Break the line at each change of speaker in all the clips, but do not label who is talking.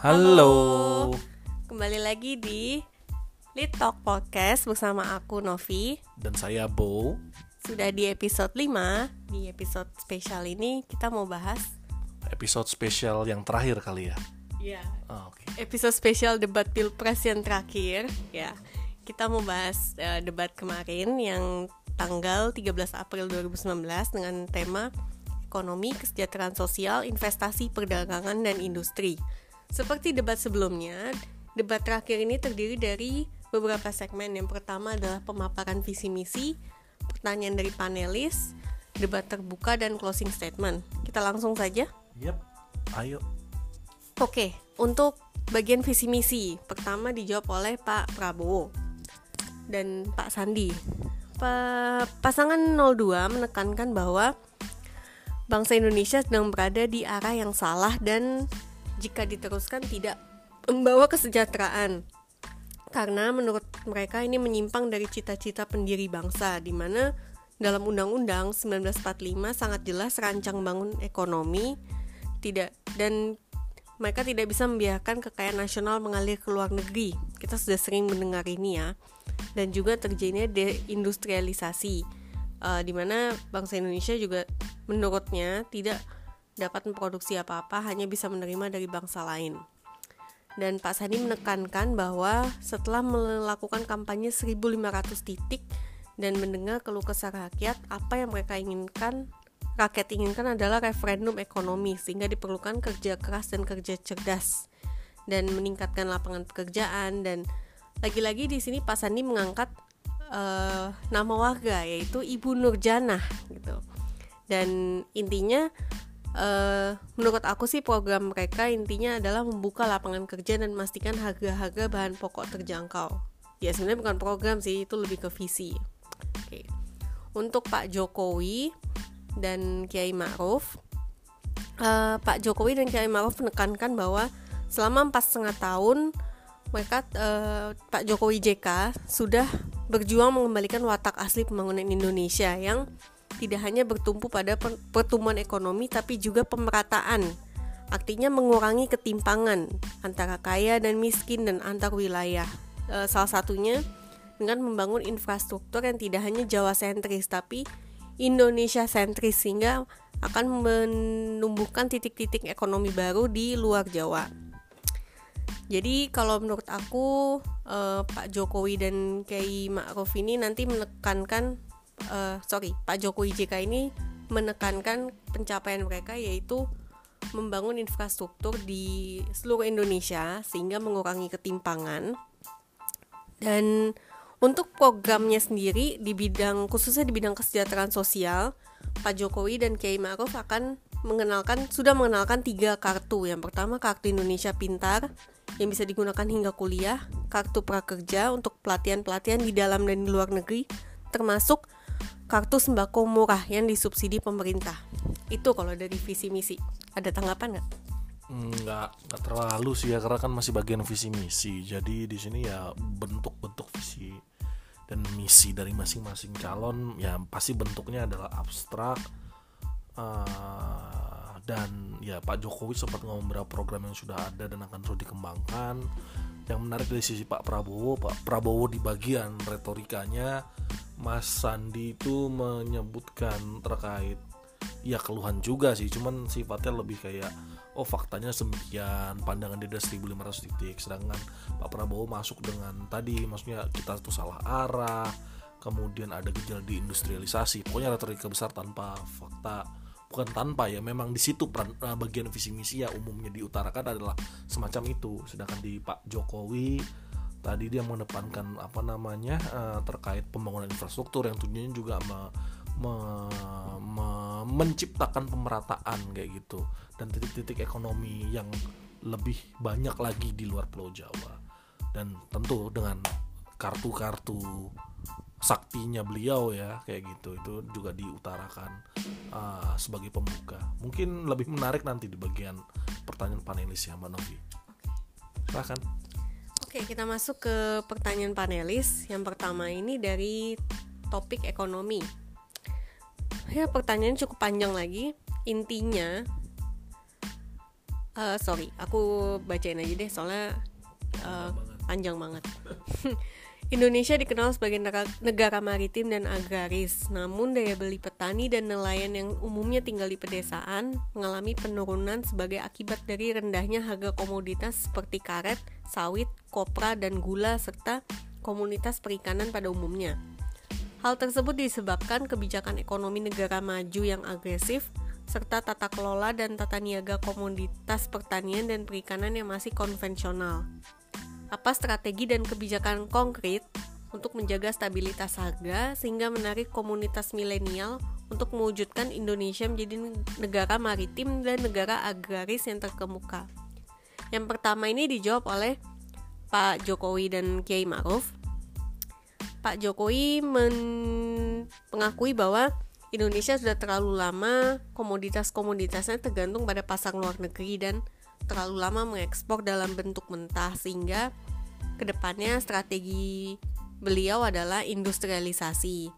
Halo.
Kembali lagi di Lit Talk Podcast bersama aku Novi.
Dan saya Bo.
Sudah di episode 5. Di episode spesial ini kita mau bahas
Episode spesial yang terakhir kali ya.
Iya.
Ah, Oke.
Episode spesial debat Pilpres yang terakhir, ya. Kita mau bahas eh, debat kemarin yang tanggal 13 April 2019 dengan tema ekonomi, kesejahteraan sosial, investasi, perdagangan dan industri. Seperti debat sebelumnya, debat terakhir ini terdiri dari beberapa segmen. Yang pertama adalah pemaparan visi misi, pertanyaan dari panelis, debat terbuka dan closing statement. Kita langsung saja.
Yep. Ayo.
Oke, untuk bagian visi misi, pertama dijawab oleh Pak Prabowo dan Pak Sandi. Pa- pasangan 02 menekankan bahwa bangsa Indonesia sedang berada di arah yang salah dan jika diteruskan tidak membawa kesejahteraan. Karena menurut mereka ini menyimpang dari cita-cita pendiri bangsa di mana dalam Undang-Undang 1945 sangat jelas rancang bangun ekonomi tidak dan mereka tidak bisa membiarkan kekayaan nasional mengalir ke luar negeri. Kita sudah sering mendengar ini ya. Dan juga terjadinya deindustrialisasi eh, di mana bangsa Indonesia juga menurutnya tidak dapat memproduksi apa-apa hanya bisa menerima dari bangsa lain. Dan Pak Sandi menekankan bahwa setelah melakukan kampanye 1500 titik dan mendengar keluh kesah rakyat, apa yang mereka inginkan rakyat inginkan adalah referendum ekonomi sehingga diperlukan kerja keras dan kerja cerdas dan meningkatkan lapangan pekerjaan dan lagi-lagi di sini Pak Sandi mengangkat eh, nama warga yaitu Ibu Nurjana gitu dan intinya eh, menurut aku sih program mereka intinya adalah membuka lapangan kerja dan memastikan harga-harga bahan pokok terjangkau. Ya sebenarnya bukan program sih itu lebih ke visi. Oke. Untuk Pak Jokowi dan Kiai Ma'ruf eh, Pak Jokowi dan Kiai Ma'ruf menekankan bahwa selama empat setengah tahun mereka eh, Pak Jokowi JK sudah berjuang mengembalikan watak asli pembangunan Indonesia yang tidak hanya bertumpu pada per- pertumbuhan ekonomi tapi juga pemerataan artinya mengurangi ketimpangan antara kaya dan miskin dan antar wilayah Eh, salah satunya dengan membangun infrastruktur yang tidak hanya Jawa sentris tapi Indonesia sentris sehingga akan menumbuhkan titik-titik ekonomi baru di luar Jawa. Jadi kalau menurut aku eh, Pak Jokowi dan Kiai Ma'ruf ini nanti menekankan eh, sorry Pak Jokowi JK ini menekankan pencapaian mereka yaitu membangun infrastruktur di seluruh Indonesia sehingga mengurangi ketimpangan dan untuk programnya sendiri di bidang khususnya di bidang kesejahteraan sosial, Pak Jokowi dan Kiai Ma'ruf akan mengenalkan sudah mengenalkan tiga kartu. Yang pertama kartu Indonesia Pintar yang bisa digunakan hingga kuliah, kartu prakerja untuk pelatihan-pelatihan di dalam dan di luar negeri, termasuk kartu sembako murah yang disubsidi pemerintah. Itu kalau dari visi misi. Ada tanggapan nggak?
Nggak, nggak terlalu sih ya karena kan masih bagian visi misi. Jadi di sini ya bentuk-bentuk visi dan misi dari masing-masing calon ya pasti bentuknya adalah abstrak Eh, dan ya Pak Jokowi sempat ngomong beberapa program yang sudah ada dan akan terus dikembangkan. Yang menarik dari sisi Pak Prabowo, Pak Prabowo di bagian retorikanya, Mas Sandi itu menyebutkan terkait ya keluhan juga sih cuman sifatnya lebih kayak oh faktanya semikian pandangan dia ada 1500 titik sedangkan Pak Prabowo masuk dengan tadi maksudnya kita tuh salah arah kemudian ada gejala diindustrialisasi pokoknya retorika besar tanpa fakta bukan tanpa ya memang di situ eh, bagian visi misi ya umumnya diutarakan adalah semacam itu. Sedangkan di Pak Jokowi tadi dia mengedepankan apa namanya eh, terkait pembangunan infrastruktur yang tujuannya juga me- me- me- menciptakan pemerataan kayak gitu. Dan titik-titik ekonomi yang lebih banyak lagi di luar Pulau Jawa. Dan tentu dengan kartu-kartu saktinya beliau ya kayak gitu itu juga diutarakan uh, sebagai pembuka mungkin lebih menarik nanti di bagian pertanyaan panelis ya Mbak Novi silahkan
Oke, kita masuk ke pertanyaan panelis. Yang pertama ini dari topik ekonomi. Ya, pertanyaan cukup panjang lagi. Intinya, Eh, sorry aku bacain aja deh soalnya uh, panjang banget Indonesia dikenal sebagai negara, maritim dan agraris, namun daya beli petani dan nelayan yang umumnya tinggal di pedesaan mengalami penurunan sebagai akibat dari rendahnya harga komoditas seperti karet, sawit, kopra, dan gula, serta komunitas perikanan pada umumnya. Hal tersebut disebabkan kebijakan ekonomi negara maju yang agresif, serta tata kelola dan tata niaga komoditas pertanian dan perikanan yang masih konvensional apa strategi dan kebijakan konkret untuk menjaga stabilitas harga sehingga menarik komunitas milenial untuk mewujudkan Indonesia menjadi negara maritim dan negara agraris yang terkemuka. Yang pertama ini dijawab oleh Pak Jokowi dan Kiai Ma'ruf. Pak Jokowi men mengakui bahwa Indonesia sudah terlalu lama komoditas-komoditasnya tergantung pada pasar luar negeri dan terlalu lama mengekspor dalam bentuk mentah sehingga ke depannya strategi beliau adalah industrialisasi.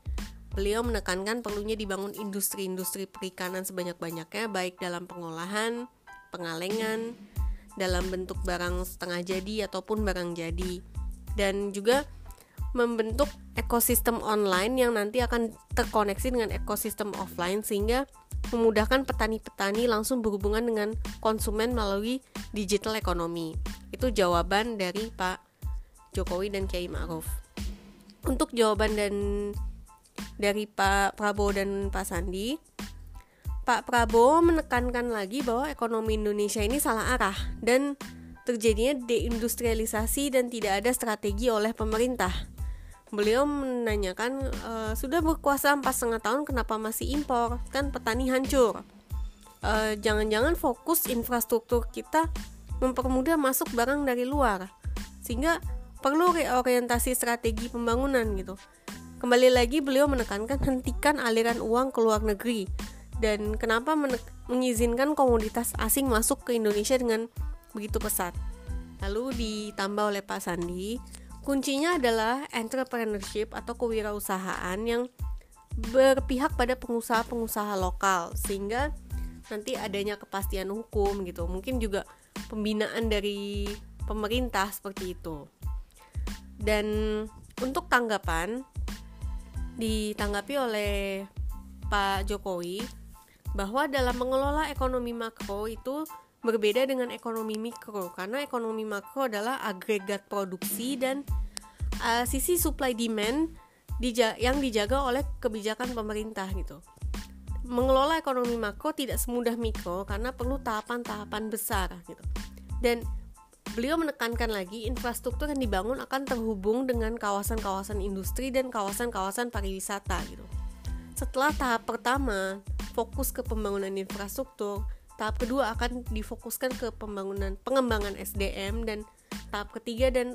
Beliau menekankan perlunya dibangun industri-industri perikanan sebanyak-banyaknya baik dalam pengolahan, pengalengan, dalam bentuk barang setengah jadi ataupun barang jadi. Dan juga membentuk ekosistem online yang nanti akan terkoneksi dengan ekosistem offline sehingga memudahkan petani-petani langsung berhubungan dengan konsumen melalui digital ekonomi. Itu jawaban dari Pak Jokowi dan Kiai Ma'ruf. Untuk jawaban dan dari Pak Prabowo dan Pak Sandi, Pak Prabowo menekankan lagi bahwa ekonomi Indonesia ini salah arah dan terjadinya deindustrialisasi dan tidak ada strategi oleh pemerintah beliau menanyakan e, sudah berkuasa empat setengah tahun kenapa masih impor? Kan petani hancur. Jangan jangan-jangan fokus infrastruktur kita mempermudah masuk barang dari luar sehingga perlu reorientasi strategi pembangunan gitu. Kembali lagi beliau menekankan hentikan aliran uang ke luar negeri. Dan kenapa mengizinkan komoditas asing masuk ke Indonesia dengan begitu pesat? Lalu ditambah oleh Pak Sandi Kuncinya adalah entrepreneurship atau kewirausahaan yang berpihak pada pengusaha-pengusaha lokal sehingga nanti adanya kepastian hukum gitu. Mungkin juga pembinaan dari pemerintah seperti itu. Dan untuk tanggapan ditanggapi oleh Pak Jokowi bahwa dalam mengelola ekonomi makro itu berbeda dengan ekonomi mikro karena ekonomi makro adalah agregat produksi dan uh, sisi supply demand dija yang dijaga oleh kebijakan pemerintah gitu. Mengelola ekonomi makro tidak semudah mikro karena perlu tahapan-tahapan besar gitu. Dan beliau menekankan lagi infrastruktur yang dibangun akan terhubung dengan kawasan-kawasan industri dan kawasan-kawasan pariwisata gitu. Setelah tahap pertama fokus ke pembangunan infrastruktur, tahap kedua akan difokuskan ke pembangunan pengembangan SDM dan tahap ketiga dan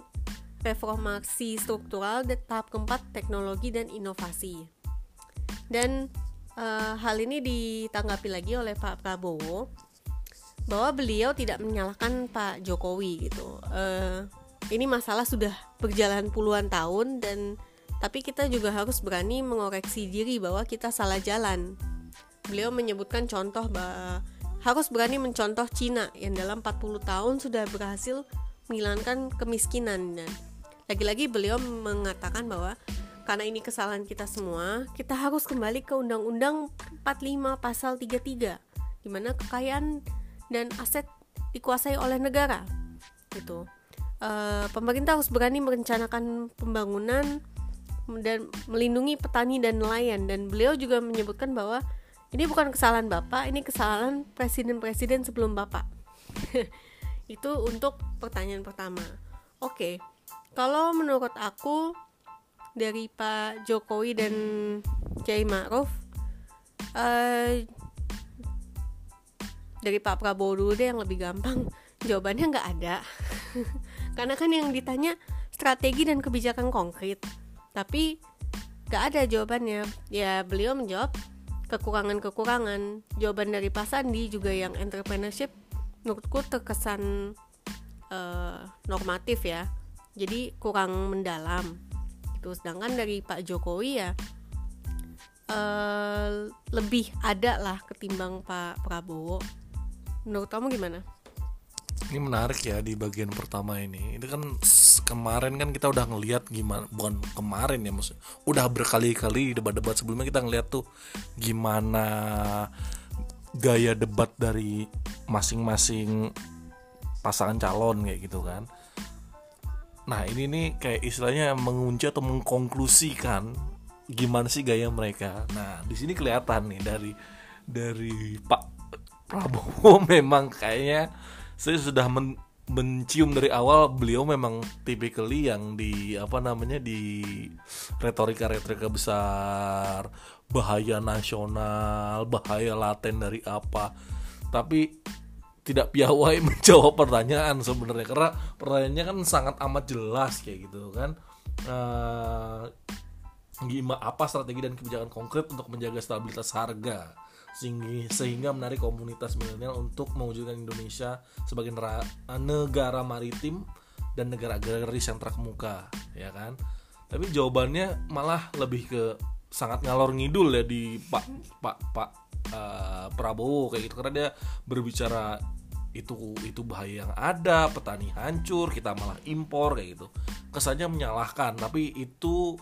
reformasi struktural dan tahap keempat teknologi dan inovasi. Dan uh, hal ini ditanggapi lagi oleh Pak Prabowo bahwa beliau tidak menyalahkan Pak Jokowi gitu. Uh, ini masalah sudah berjalan puluhan tahun dan tapi kita juga harus berani mengoreksi diri bahwa kita salah jalan. Beliau menyebutkan contoh bahwa harus berani mencontoh Cina yang dalam 40 tahun sudah berhasil menghilangkan kemiskinan lagi-lagi beliau mengatakan bahwa karena ini kesalahan kita semua, kita harus kembali ke Undang-Undang 45 pasal 33 di mana kekayaan dan aset dikuasai oleh negara. Gitu. E, pemerintah harus berani merencanakan pembangunan dan melindungi petani dan nelayan dan beliau juga menyebutkan bahwa ini bukan kesalahan Bapak, ini kesalahan presiden-presiden sebelum Bapak. itu untuk pertanyaan pertama. Oke, kalau menurut aku dari Pak Jokowi dan Kiai Ma'ruf uh, dari Pak Prabowo dulu deh yang lebih gampang jawabannya nggak ada karena kan yang ditanya strategi dan kebijakan konkret tapi nggak ada jawabannya ya beliau menjawab kekurangan-kekurangan. Jawaban dari Pak Sandi juga yang entrepreneurship menurutku terkesan uh, normatif ya. Jadi kurang mendalam. Itu sedangkan dari Pak Jokowi ya uh, lebih ada lah ketimbang Pak Prabowo. Menurut kamu gimana?
Ini menarik ya di bagian pertama ini. Itu kan kemarin kan kita udah ngelihat gimana bukan kemarin ya maksud udah berkali-kali debat-debat sebelumnya kita ngelihat tuh gimana gaya debat dari masing-masing pasangan calon kayak gitu kan. Nah, ini nih kayak istilahnya mengunci atau mengkonklusikan gimana sih gaya mereka. Nah, di sini kelihatan nih dari dari Pak Prabowo memang kayaknya saya sudah men- mencium dari awal beliau memang typically yang di apa namanya di retorika-retorika besar, bahaya nasional, bahaya laten dari apa. Tapi tidak piawai menjawab pertanyaan sebenarnya karena pertanyaannya kan sangat amat jelas kayak gitu kan. Eh, gimana apa strategi dan kebijakan konkret untuk menjaga stabilitas harga sehingga sehingga menarik komunitas milenial untuk mewujudkan Indonesia sebagai negara maritim dan negara agraris yang terkemuka ya kan? Tapi jawabannya malah lebih ke sangat ngalor ngidul ya di Pak Pak Pak eh, Prabowo kayak gitu. Karena dia berbicara itu itu bahaya yang ada petani hancur kita malah impor kayak gitu. Kesannya menyalahkan tapi itu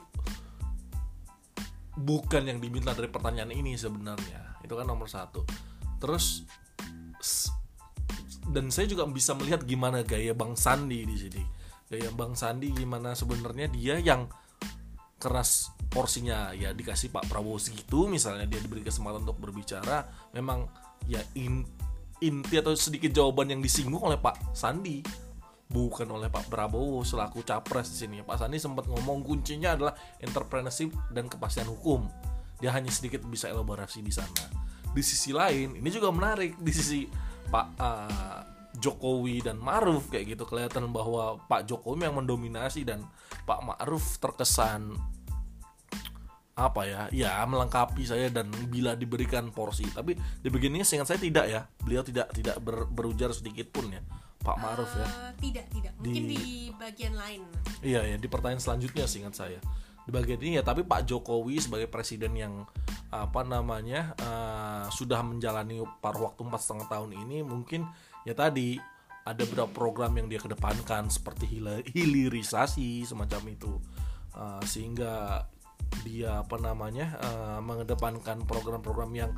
bukan yang diminta dari pertanyaan ini sebenarnya itu kan nomor satu terus dan saya juga bisa melihat gimana gaya Bang Sandi di sini gaya Bang Sandi gimana sebenarnya dia yang keras porsinya ya dikasih Pak Prabowo segitu misalnya dia diberi kesempatan untuk berbicara memang ya in- inti atau sedikit jawaban yang disinggung oleh Pak Sandi bukan oleh Pak Prabowo selaku capres di sini. Pak Sandi sempat ngomong kuncinya adalah entrepreneurship dan kepastian hukum. Dia hanya sedikit bisa elaborasi di sana. Di sisi lain, ini juga menarik. Di sisi Pak eh, Jokowi dan Maruf kayak gitu kelihatan bahwa Pak Jokowi yang mendominasi dan Pak Ma'ruf terkesan apa ya ya melengkapi saya dan bila diberikan porsi. Tapi di bagian ini seingat saya tidak ya. Beliau tidak tidak ber- berujar sedikit pun ya Pak Ma'ruf ya.
Eh, tidak tidak. Mungkin
Di-
di, bagian lain.
Iya ya di pertanyaan selanjutnya seingat saya di bagian ini ya tapi Pak Jokowi sebagai presiden yang apa namanya eh, sudah menjalani paruh waktu empat setengah tahun ini mungkin ya tadi ada beberapa program yang dia kedepankan seperti hilirisasi semacam itu. Eh, sehingga dia apa namanya eh, mengedepankan program-program yang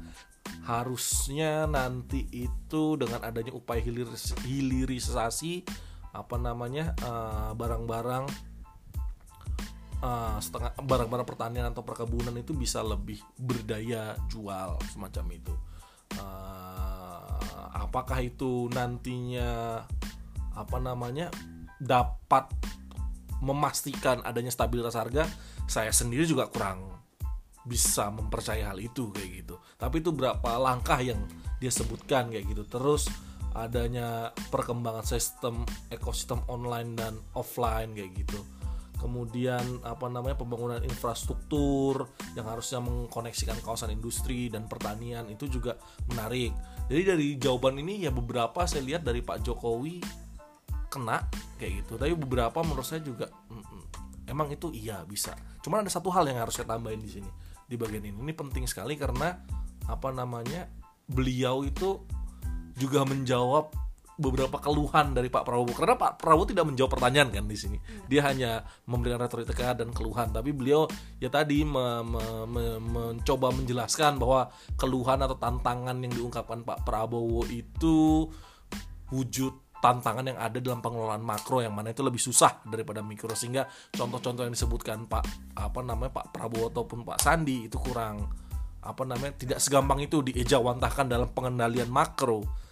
harusnya nanti itu dengan adanya upaya hiliris- hilirisasi apa namanya barang-barang eh, setengah barang-barang pertanian atau perkebunan itu bisa lebih berdaya jual semacam itu. Eh, apakah itu nantinya apa namanya dapat memastikan adanya stabilitas harga? Saya sendiri juga kurang bisa mempercayai hal itu kayak gitu. Tapi itu berapa langkah yang dia sebutkan kayak gitu. Terus adanya perkembangan sistem ekosistem online dan offline kayak gitu kemudian apa namanya pembangunan infrastruktur yang harusnya mengkoneksikan kawasan industri dan pertanian itu juga menarik. Jadi dari jawaban ini ya beberapa saya lihat dari Pak Jokowi kena kayak gitu. Tapi beberapa menurut saya juga emang itu iya bisa. Cuman ada satu hal yang harus saya tambahin di sini di bagian ini. Ini penting sekali karena apa namanya beliau itu juga menjawab beberapa keluhan dari Pak Prabowo. Karena Pak Prabowo tidak menjawab pertanyaan kan di sini. Dia hanya memberikan retorika dan keluhan. Tapi beliau ya tadi me- me- me- mencoba menjelaskan bahwa keluhan atau tantangan yang diungkapkan Pak Prabowo itu wujud tantangan yang ada dalam pengelolaan makro yang mana itu lebih susah daripada mikro. Sehingga contoh-contoh yang disebutkan Pak apa namanya Pak Prabowo ataupun Pak Sandi itu kurang apa namanya tidak segampang itu diejawantahkan dalam pengendalian makro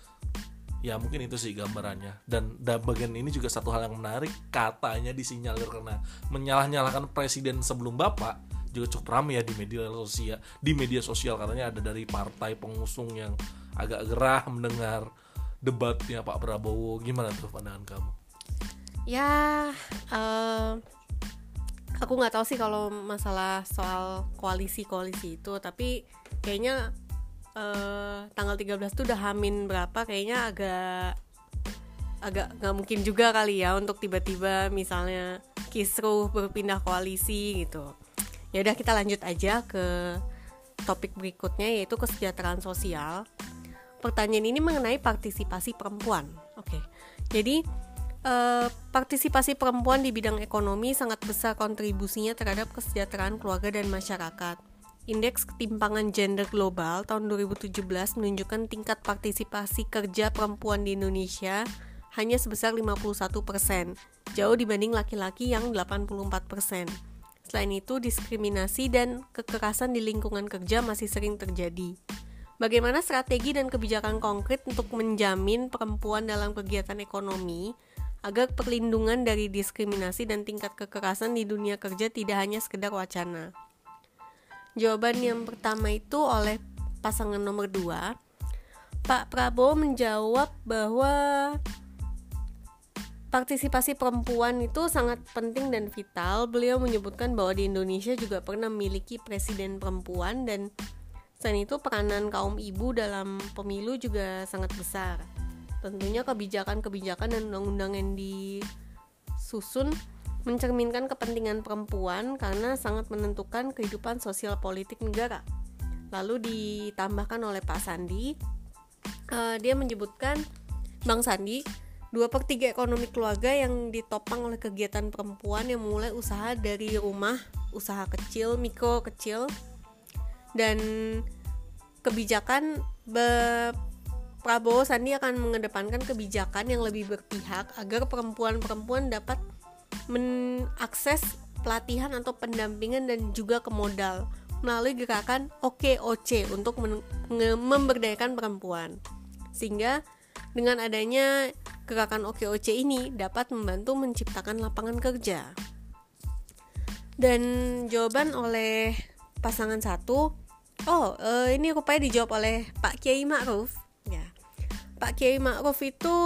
ya mungkin itu sih gambarannya. Dan dan bagian ini juga satu hal yang menarik katanya disinyalir karena menyalah-nyalahkan presiden sebelum bapak juga cukup ramai ya di media sosial di media sosial. Katanya ada dari partai pengusung yang agak gerah mendengar debatnya Pak Prabowo. Gimana tuh pandangan kamu?
Ya eh, aku nggak tahu sih kalau masalah soal koalisi koalisi itu tapi kayaknya eh, tanggal 13 tuh udah hamin berapa kayaknya agak agak nggak mungkin juga kali ya untuk tiba-tiba misalnya kisruh berpindah koalisi gitu ya udah kita lanjut aja ke topik berikutnya yaitu kesejahteraan sosial pertanyaan ini mengenai partisipasi perempuan oke Oke. Jadi eh, partisipasi perempuan di bidang ekonomi sangat besar kontribusinya terhadap kesejahteraan keluarga dan masyarakat. Indeks ketimpangan gender global tahun 2017 menunjukkan tingkat partisipasi kerja perempuan di Indonesia hanya sebesar 51%, jauh dibanding laki-laki yang 84%. Selain itu, diskriminasi dan kekerasan di lingkungan kerja masih sering terjadi. Bagaimana strategi dan kebijakan konkret untuk menjamin perempuan dalam kegiatan ekonomi agar perlindungan dari diskriminasi dan tingkat kekerasan di dunia kerja tidak hanya sekedar wacana? Jawaban yang pertama itu oleh pasangan nomor 2 Pak Prabowo menjawab bahwa partisipasi perempuan itu sangat penting dan vital. Beliau menyebutkan bahwa di Indonesia juga pernah memiliki presiden perempuan dan selain itu peranan kaum ibu dalam pemilu juga sangat besar. Tentunya kebijakan-kebijakan dan undang-undang yang disusun mencerminkan kepentingan perempuan karena sangat menentukan kehidupan sosial politik negara. Lalu ditambahkan oleh Pak Sandi, uh, dia menyebutkan Bang Sandi Dua per tiga ekonomi keluarga yang ditopang oleh kegiatan perempuan yang mulai usaha dari rumah, usaha kecil, mikro kecil, dan kebijakan be Prabowo Sandi akan mengedepankan kebijakan yang lebih berpihak agar perempuan-perempuan dapat mengakses pelatihan atau pendampingan dan juga ke modal melalui gerakan OKOC untuk memberdayakan perempuan. Sehingga dengan adanya Gerakan OKOC ini dapat membantu menciptakan lapangan kerja. Dan jawaban oleh pasangan satu, oh uh, ini rupanya dijawab oleh Pak Kiai Ma'ruf. Ya, Pak Kiai Ma'ruf itu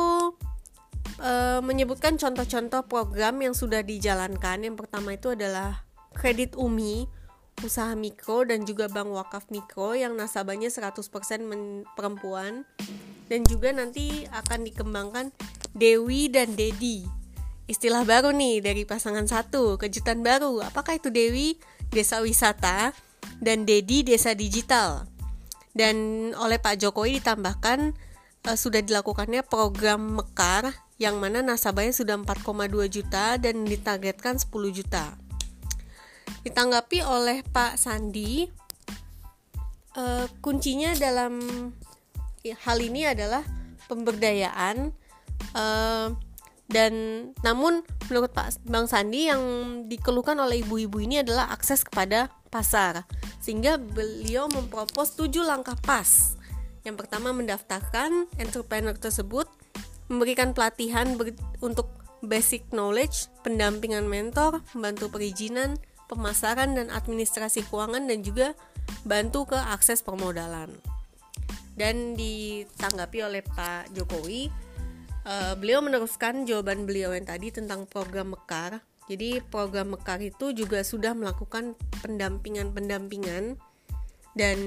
uh, menyebutkan contoh-contoh program yang sudah dijalankan. Yang pertama itu adalah kredit UMI, usaha mikro dan juga bank wakaf mikro yang nasabahnya 100% perempuan dan juga nanti akan dikembangkan Dewi dan Dedi. Istilah baru nih dari pasangan satu, kejutan baru. Apakah itu Dewi desa wisata dan Dedi desa digital? Dan oleh Pak Jokowi ditambahkan uh, sudah dilakukannya program Mekar yang mana nasabahnya sudah 4,2 juta dan ditargetkan 10 juta. Ditanggapi oleh Pak Sandi, uh, kuncinya dalam hal ini adalah pemberdayaan uh, dan namun menurut Pak Bang Sandi yang dikeluhkan oleh ibu-ibu ini adalah akses kepada pasar sehingga beliau mempropos tujuh langkah pas yang pertama mendaftarkan entrepreneur tersebut memberikan pelatihan ber untuk basic knowledge pendampingan mentor membantu perizinan pemasaran dan administrasi keuangan dan juga bantu ke akses permodalan. Dan ditanggapi oleh Pak Jokowi uh, beliau meneruskan jawaban beliau yang tadi tentang program Mekar. Jadi program Mekar itu juga sudah melakukan pendampingan-pendampingan. Dan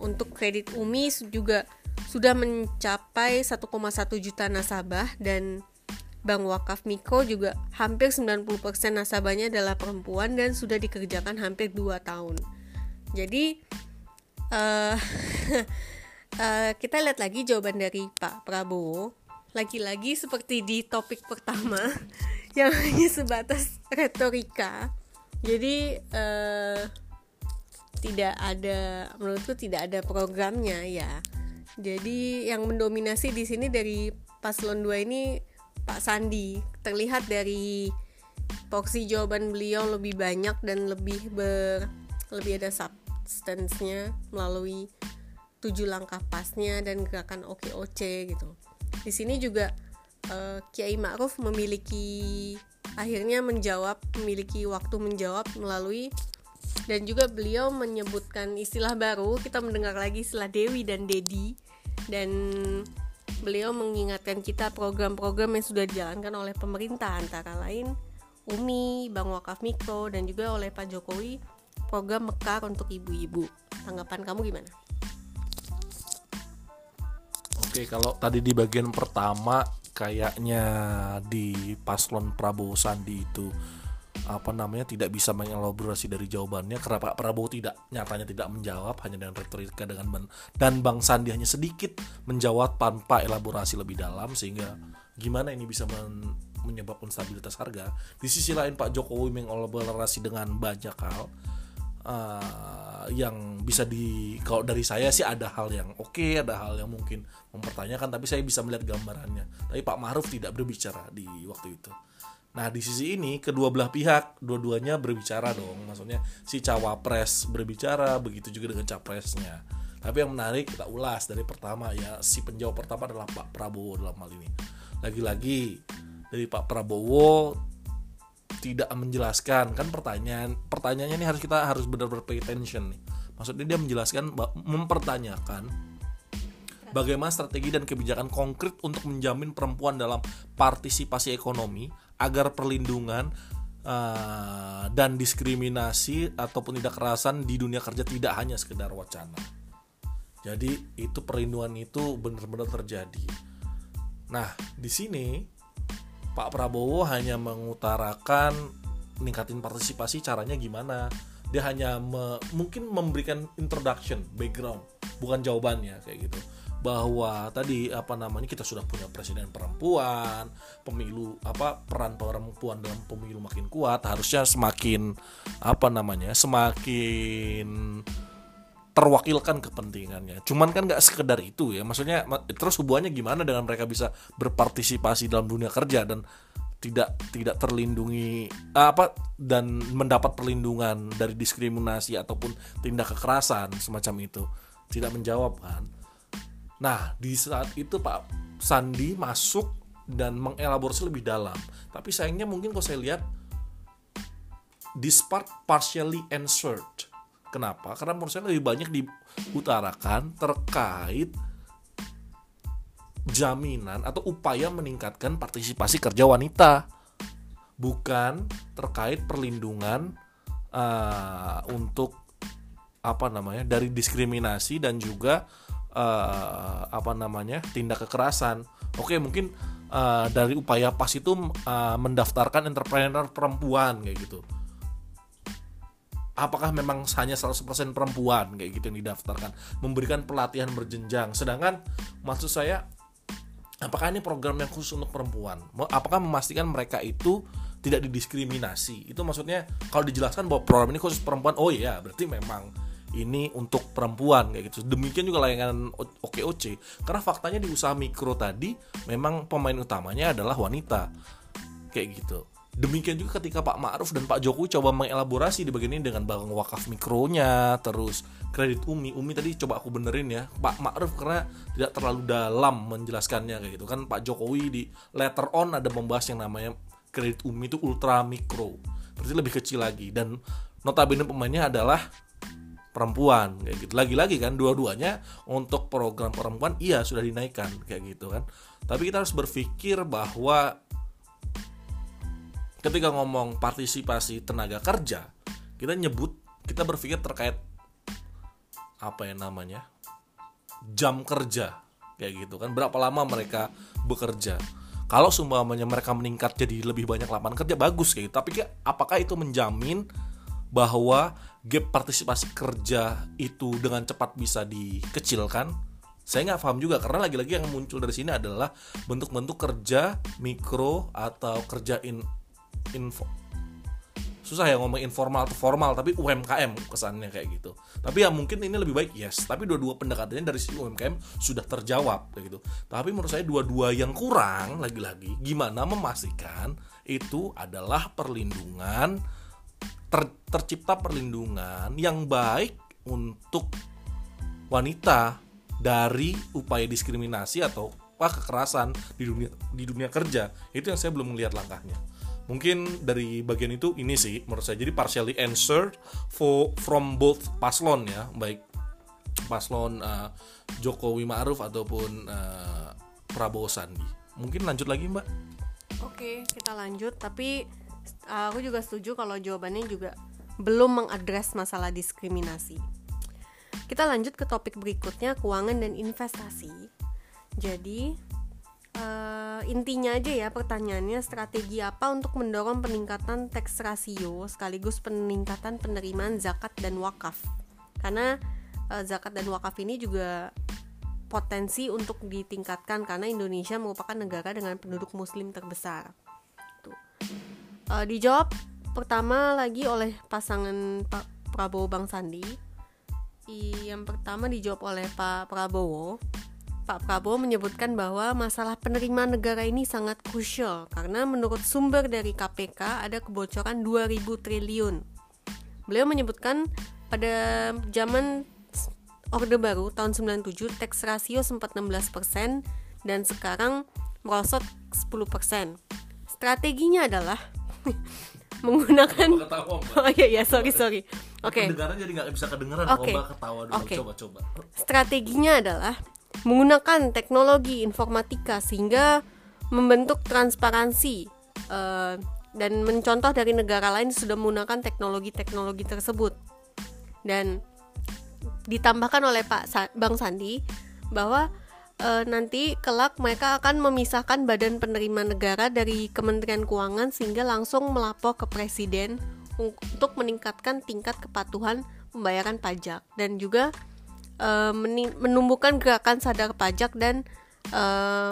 untuk kredit UMI juga sudah mencapai 1,1 juta nasabah dan Bank Wakaf Mikro juga hampir 90% nasabahnya adalah perempuan dan sudah dikerjakan hampir 2 tahun. Jadi uh, uh, kita lihat lagi jawaban dari Pak Prabowo. Lagi-lagi seperti di topik pertama yang hanya sebatas retorika. Jadi uh, tidak ada menurutku tidak ada programnya ya. Jadi yang mendominasi di sini dari paslon 2 ini Pak Sandi. Terlihat dari porsi jawaban beliau lebih banyak dan lebih ber lebih ada substance-nya melalui tujuh langkah pasnya dan gerakan OKOC gitu. Di sini juga uh, Kiai Ma'ruf memiliki akhirnya menjawab memiliki waktu menjawab melalui dan juga beliau menyebutkan istilah baru kita mendengar lagi istilah Dewi dan Dedi dan beliau mengingatkan kita program-program yang sudah dijalankan oleh pemerintah antara lain UMI, Bank Wakaf Mikro dan juga oleh Pak Jokowi program Mekar untuk ibu-ibu. Tanggapan kamu gimana?
Oke, kalau tadi di bagian pertama kayaknya di paslon Prabowo Sandi itu apa namanya tidak bisa mengelaborasi dari jawabannya karena Pak Prabowo tidak nyatanya tidak menjawab hanya dengan retorika dengan ben, dan Bang Sandi hanya sedikit menjawab tanpa elaborasi lebih dalam sehingga gimana ini bisa men menyebabkan stabilitas harga. Di sisi lain Pak Jokowi mengolaborasi dengan banyak hal uh, yang bisa di kalau dari saya sih ada hal yang oke okay, ada hal yang mungkin mempertanyakan tapi saya bisa melihat gambarannya. Tapi Pak Maruf tidak berbicara di waktu itu nah di sisi ini kedua belah pihak dua-duanya berbicara dong. Maksudnya si cawapres berbicara begitu juga dengan capresnya. Tapi yang menarik kita ulas dari pertama ya si penjawab pertama adalah Pak Prabowo dalam hal ini. Lagi-lagi dari Pak Prabowo tidak menjelaskan kan pertanyaan pertanyaannya ini harus kita harus benar-benar pay attention nih. Maksudnya dia menjelaskan mempertanyakan bagaimana strategi dan kebijakan konkret untuk menjamin perempuan dalam partisipasi ekonomi agar perlindungan uh, dan diskriminasi ataupun tidak kerasan di dunia kerja tidak hanya sekedar wacana. Jadi itu perlindungan itu benar-benar terjadi. Nah di sini Pak Prabowo hanya mengutarakan meningkatin partisipasi caranya gimana. Dia hanya me, mungkin memberikan introduction background bukan jawabannya kayak gitu bahwa tadi apa namanya kita sudah punya presiden perempuan pemilu apa peran perempuan dalam pemilu makin kuat harusnya semakin apa namanya semakin terwakilkan kepentingannya. Cuman kan nggak sekedar itu ya. Maksudnya terus hubungannya gimana dengan mereka bisa berpartisipasi dalam dunia kerja dan tidak tidak terlindungi apa dan mendapat perlindungan dari diskriminasi ataupun tindak kekerasan semacam itu. Tidak menjawab kan. Nah, di saat itu Pak Sandi masuk dan mengelaborasi lebih dalam. Tapi sayangnya mungkin kalau saya lihat this part partially answered Kenapa? Karena menurut saya lebih banyak diutarakan terkait jaminan atau upaya meningkatkan partisipasi kerja wanita, bukan terkait perlindungan uh, untuk apa namanya dari diskriminasi dan juga uh, apa namanya tindak kekerasan. Oke, mungkin uh, dari upaya pas itu uh, mendaftarkan entrepreneur perempuan kayak gitu. Apakah memang hanya 100% perempuan kayak gitu yang didaftarkan? Memberikan pelatihan berjenjang. Sedangkan maksud saya apakah ini program yang khusus untuk perempuan? Apakah memastikan mereka itu tidak didiskriminasi? Itu maksudnya kalau dijelaskan bahwa program ini khusus perempuan oh iya berarti memang ini untuk perempuan kayak gitu. Demikian juga layanan OKOC karena faktanya di usaha mikro tadi memang pemain utamanya adalah wanita. Kayak gitu. Demikian juga ketika Pak Ma'ruf dan Pak Jokowi coba mengelaborasi di bagian ini dengan bank wakaf mikronya, terus kredit Umi. Umi tadi coba aku benerin ya, Pak Ma'ruf karena tidak terlalu dalam menjelaskannya kayak gitu kan. Pak Jokowi di letter on ada membahas yang namanya kredit Umi itu ultra mikro, berarti lebih kecil lagi. Dan notabene pemainnya adalah perempuan kayak gitu. Lagi-lagi kan dua-duanya untuk program perempuan iya sudah dinaikkan kayak gitu kan. Tapi kita harus berpikir bahwa ketika ngomong partisipasi tenaga kerja kita nyebut kita berpikir terkait apa ya namanya jam kerja kayak gitu kan berapa lama mereka bekerja kalau sumpamanya mereka meningkat jadi lebih banyak lapangan kerja bagus kayak gitu tapi apakah itu menjamin bahwa gap partisipasi kerja itu dengan cepat bisa dikecilkan saya nggak paham juga. Karena lagi-lagi yang muncul dari sini adalah bentuk-bentuk kerja mikro atau kerja in info susah ya ngomong informal atau formal tapi UMKM kesannya kayak gitu. Tapi ya mungkin ini lebih baik yes. Tapi dua-dua pendekatannya dari sisi UMKM sudah terjawab gitu. Tapi menurut saya dua-dua yang kurang lagi-lagi gimana memastikan itu adalah perlindungan ter, tercipta perlindungan yang baik untuk wanita dari upaya diskriminasi atau apa kekerasan di dunia di dunia kerja. Itu yang saya belum melihat langkahnya. Mungkin dari bagian itu ini sih menurut saya. Jadi partially answered for from both paslon ya. Baik paslon uh, Jokowi Ma'ruf ataupun uh, Prabowo Sandi. Mungkin lanjut lagi mbak?
Oke kita lanjut. Tapi aku juga setuju kalau jawabannya juga belum mengadres masalah diskriminasi. Kita lanjut ke topik berikutnya keuangan dan investasi. Jadi uh, intinya aja ya pertanyaannya strategi apa untuk mendorong peningkatan tax rasio sekaligus peningkatan penerimaan zakat dan wakaf? Karena uh, zakat dan wakaf ini juga potensi untuk ditingkatkan karena Indonesia merupakan negara dengan penduduk muslim terbesar. Uh, dijawab pertama lagi oleh pasangan Pak Prabowo Bang Sandi. Yang pertama dijawab oleh Pak Prabowo. Pak Prabowo menyebutkan bahwa masalah penerimaan negara ini sangat krusial karena menurut sumber dari KPK ada kebocoran 2000 triliun. Beliau menyebutkan pada zaman Orde Baru tahun 97 tax ratio sempat 16% dan sekarang merosot 10%. Strateginya adalah menggunakan Oh iya iya sorry sorry. Oke. Okay.
Kedengaran jadi nggak bisa kedengeran okay. Mbak ketawa dulu okay. coba coba.
Strateginya adalah menggunakan teknologi informatika sehingga membentuk transparansi uh, dan mencontoh dari negara lain sudah menggunakan teknologi-teknologi tersebut. Dan ditambahkan oleh Pak Sa Bang Sandi bahwa e, nanti kelak mereka akan memisahkan badan penerima negara dari Kementerian Keuangan sehingga langsung melapor ke presiden untuk meningkatkan tingkat kepatuhan pembayaran pajak dan juga e, menumbuhkan gerakan sadar pajak dan e,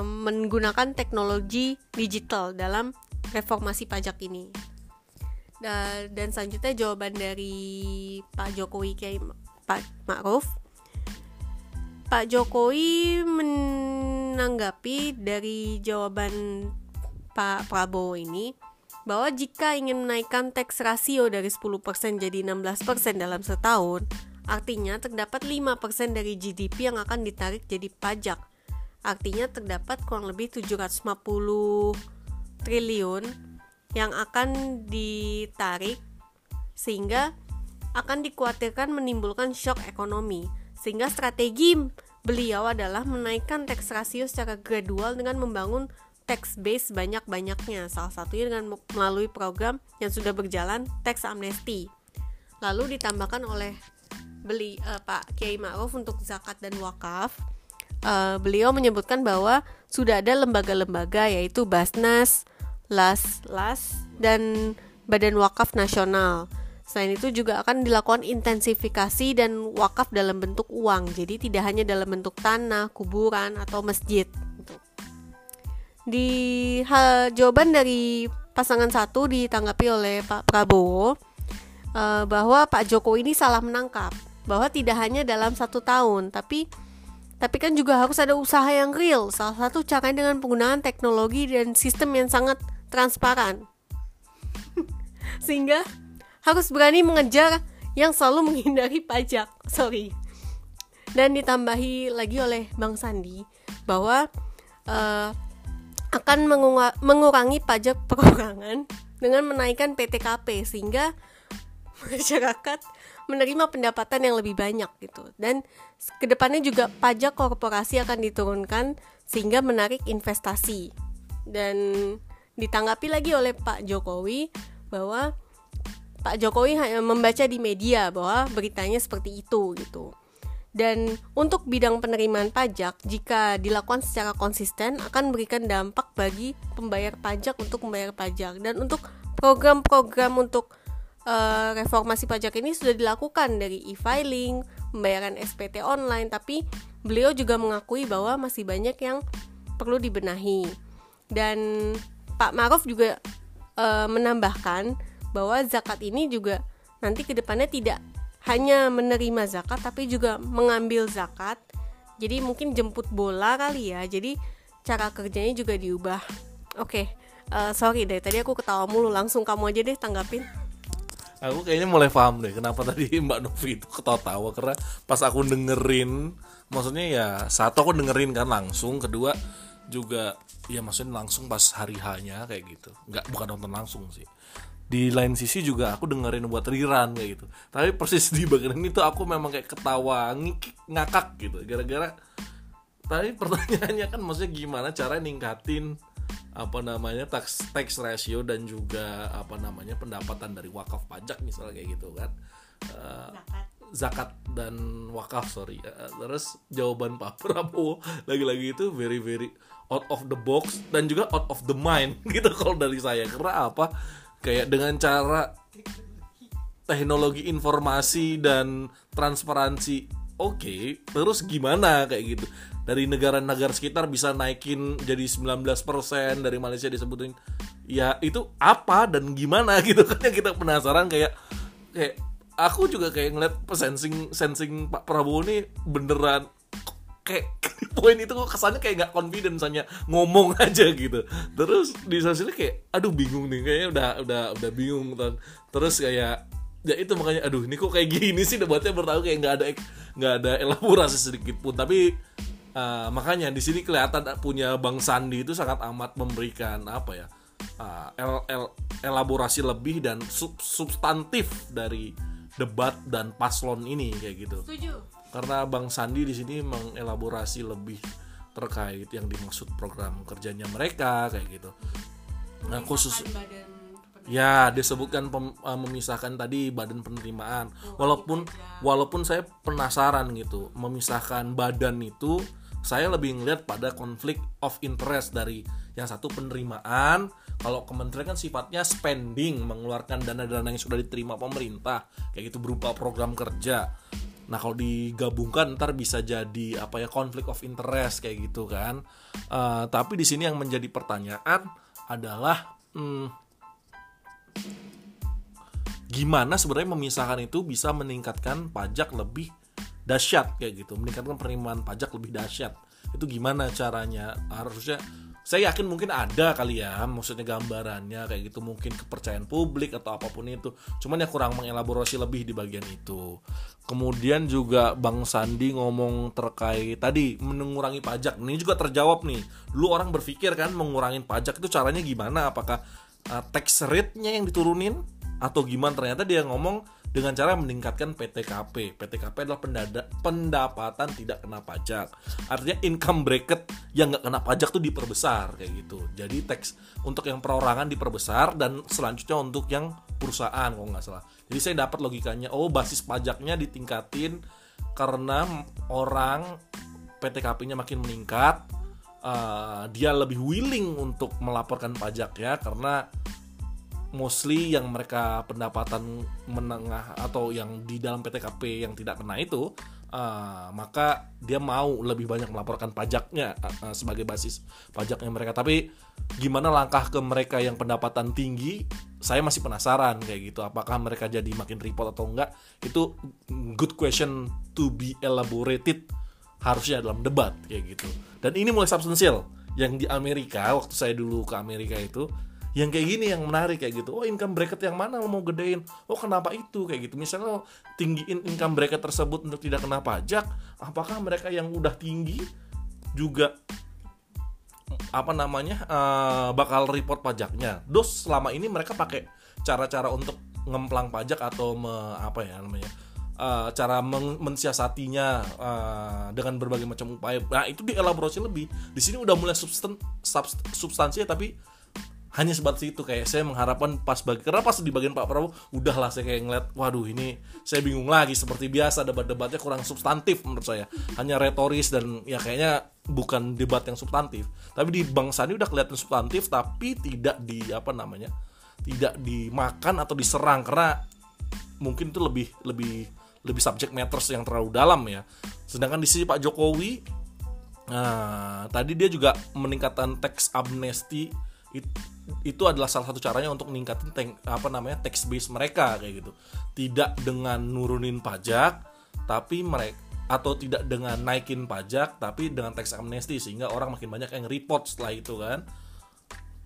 menggunakan teknologi digital dalam reformasi pajak ini. Dan, selanjutnya jawaban dari Pak Jokowi Kiai Pak Ma'ruf Pak Jokowi menanggapi dari jawaban Pak Prabowo ini bahwa jika ingin menaikkan tax rasio dari 10% jadi 16% dalam setahun, artinya terdapat 5% dari GDP yang akan ditarik jadi pajak. Artinya terdapat kurang lebih 750 triliun yang akan ditarik sehingga akan dikhawatirkan menimbulkan shock ekonomi, sehingga strategi beliau adalah menaikkan tax rasio secara gradual dengan membangun tax base banyak-banyaknya, salah satunya dengan melalui program yang sudah berjalan tax amnesty. Lalu ditambahkan oleh beli uh, Pak Kiai Ma'ruf untuk zakat dan wakaf. Uh, beliau menyebutkan bahwa sudah ada lembaga-lembaga yaitu Basnas, Las, Las dan Badan Wakaf Nasional Selain itu juga akan dilakukan intensifikasi dan wakaf dalam bentuk uang. Jadi tidak hanya dalam bentuk tanah, kuburan atau masjid. Di hal jawaban dari pasangan satu ditanggapi oleh Pak Prabowo uh, bahwa Pak Jokowi ini salah menangkap bahwa tidak hanya dalam satu tahun, tapi tapi kan juga harus ada usaha yang real. Salah satu caranya dengan penggunaan teknologi dan sistem yang sangat transparan. Sehingga harus berani mengejar yang selalu menghindari pajak. Sorry. Dan ditambahi lagi oleh Bang Sandi bahwa uh, akan mengurangi pajak perorangan dengan menaikkan PTKP sehingga masyarakat menerima pendapatan yang lebih banyak gitu dan ke depannya juga pajak korporasi akan diturunkan sehingga menarik investasi dan ditanggapi lagi oleh Pak Jokowi bahwa Pak Jokowi hanya membaca di media bahwa beritanya seperti itu gitu. Dan untuk bidang penerimaan pajak, jika dilakukan secara konsisten akan memberikan dampak bagi pembayar pajak untuk membayar pajak. Dan untuk program-program untuk uh, reformasi pajak ini sudah dilakukan dari e-filing, pembayaran SPT online, tapi beliau juga mengakui bahwa masih banyak yang perlu dibenahi. Dan Pak Maruf juga uh, menambahkan bahwa zakat ini juga nanti ke depannya tidak hanya menerima zakat tapi juga mengambil zakat. Jadi mungkin jemput bola kali ya. Jadi cara kerjanya juga diubah. Oke okay, uh, eh, sorry deh tadi aku ketawa mulu. Langsung kamu aja deh tanggapin.
Aku kayaknya mulai paham deh kenapa tadi Mbak Novi itu ketawa-tawa. Karena pas aku dengerin maksudnya ya satu aku dengerin kan langsung. Kedua juga ya maksudnya langsung pas hari hanya kayak gitu. Nggak bukan nonton langsung sih di lain sisi juga aku dengerin buat rerun kayak gitu. Tapi persis di bagian ini tuh aku memang kayak ketawa ngik, ngakak gitu. Gara-gara tapi pertanyaannya kan maksudnya gimana cara ningkatin apa namanya tax tax ratio dan juga apa namanya pendapatan dari wakaf pajak misalnya kayak gitu kan. Uh, zakat. zakat dan wakaf sorry. Uh, terus jawaban Pak Prabowo lagi-lagi itu very very out of the box dan juga out of the mind gitu kalau dari saya. Karena apa kayak dengan cara teknologi informasi dan transparansi. Oke terus gimana? Kayak gitu. Dari negara-negara sekitar bisa naikin jadi 19% dari Malaysia disebutin. Ya itu apa dan gimana? Gitu kan yang kita penasaran kayak kayak aku juga kayak ngeliat sensing sensing Pak Prabowo ini beneran kayak poin itu kok kesannya kayak nggak confident hanya ngomong aja gitu. Terus di sosial kayak aduh bingung nih kayaknya udah udah udah bingung terus kayak ya itu makanya aduh ini kok kayak gini sih? Debatnya bertahu kayak nggak ada nggak ada elaborasi sedikit pun. Tapi uh, makanya di sini kelihatan punya bang Sandi itu sangat amat memberikan apa ya uh, el, el, elaborasi lebih dan sub, substantif dari debat dan paslon ini kayak gitu.
Setuju.
Karena bang Sandi di sini mengelaborasi lebih terkait yang dimaksud program kerjanya mereka kayak gitu nah khusus Ya, disebutkan pem, uh, memisahkan tadi badan penerimaan. Walaupun walaupun saya penasaran gitu, memisahkan badan itu saya lebih ngeliat pada konflik of interest dari yang satu penerimaan, kalau kementerian kan sifatnya spending, mengeluarkan dana-dana yang sudah diterima pemerintah, kayak gitu berupa program kerja. Nah kalau digabungkan ntar bisa jadi apa ya konflik of interest kayak gitu kan. Uh, tapi di sini yang menjadi pertanyaan adalah hmm, gimana sebenarnya memisahkan itu bisa meningkatkan pajak lebih dahsyat kayak gitu. Meningkatkan penerimaan pajak lebih dahsyat. Itu gimana caranya? Harusnya saya yakin mungkin ada kali ya maksudnya gambarannya kayak gitu mungkin kepercayaan publik atau apa pun itu. Cuman ya kurang mengelaborasi lebih di bagian itu. Kemudian juga Bang Sandi ngomong terkait tadi mengurangi pajak. Ini juga terjawab nih. Lu orang berpikir kan mengurangi pajak itu caranya gimana? Apakah uh, tax rate-nya yang diturunin atau gimana? Ternyata dia ngomong dengan cara meningkatkan PTKP. PTKP adalah pendada, pendapatan tidak kena pajak. Artinya income bracket yang nggak kena pajak tuh diperbesar kayak gitu. Jadi tax untuk yang perorangan diperbesar dan selanjutnya untuk yang perusahaan kalau nggak salah. Jadi saya dapat logikanya, oh basis pajaknya ditingkatin karena orang PTKP-nya makin meningkat, uh, dia lebih willing untuk melaporkan pajak ya karena mostly yang mereka pendapatan menengah atau yang di dalam PTKP yang tidak kena itu uh, maka dia mau lebih banyak melaporkan pajaknya uh, sebagai basis pajaknya mereka. Tapi gimana langkah ke mereka yang pendapatan tinggi saya masih penasaran kayak gitu. Apakah mereka jadi makin report atau enggak? Itu good question to be elaborated harusnya dalam debat kayak gitu. Dan ini mulai substansial. Yang di Amerika waktu saya dulu ke Amerika itu yang kayak gini yang menarik kayak gitu. Oh income bracket yang mana? Lo mau gedein. Oh kenapa itu? Kayak gitu. Misalnya lo tinggiin income bracket tersebut untuk tidak kena pajak apakah mereka yang udah tinggi juga apa namanya uh, bakal report pajaknya? Dos selama ini mereka pakai cara-cara untuk ngemplang pajak atau me, apa ya namanya uh, cara men mensiasatinya uh, dengan berbagai macam upaya. Nah itu dielaborasi lebih. Di sini udah mulai substan substansi tapi hanya sebatas itu kayak saya mengharapkan pas bagi karena pas di bagian Pak Prabowo udahlah saya kayak ngeliat waduh ini saya bingung lagi seperti biasa debat-debatnya kurang substantif menurut saya. Hanya retoris dan ya kayaknya bukan debat yang substantif tapi di Bang Sandi udah kelihatan substantif tapi tidak di apa namanya tidak dimakan atau diserang karena mungkin itu lebih lebih lebih subject matters yang terlalu dalam ya. Sedangkan di sisi Pak Jokowi nah tadi dia juga meningkatkan teks amnesti it, itu adalah salah satu caranya untuk meningkatin tank, apa namanya tax base mereka kayak gitu. Tidak dengan nurunin pajak tapi mereka atau tidak dengan naikin pajak tapi dengan tax amnesty sehingga orang makin banyak yang report setelah itu kan.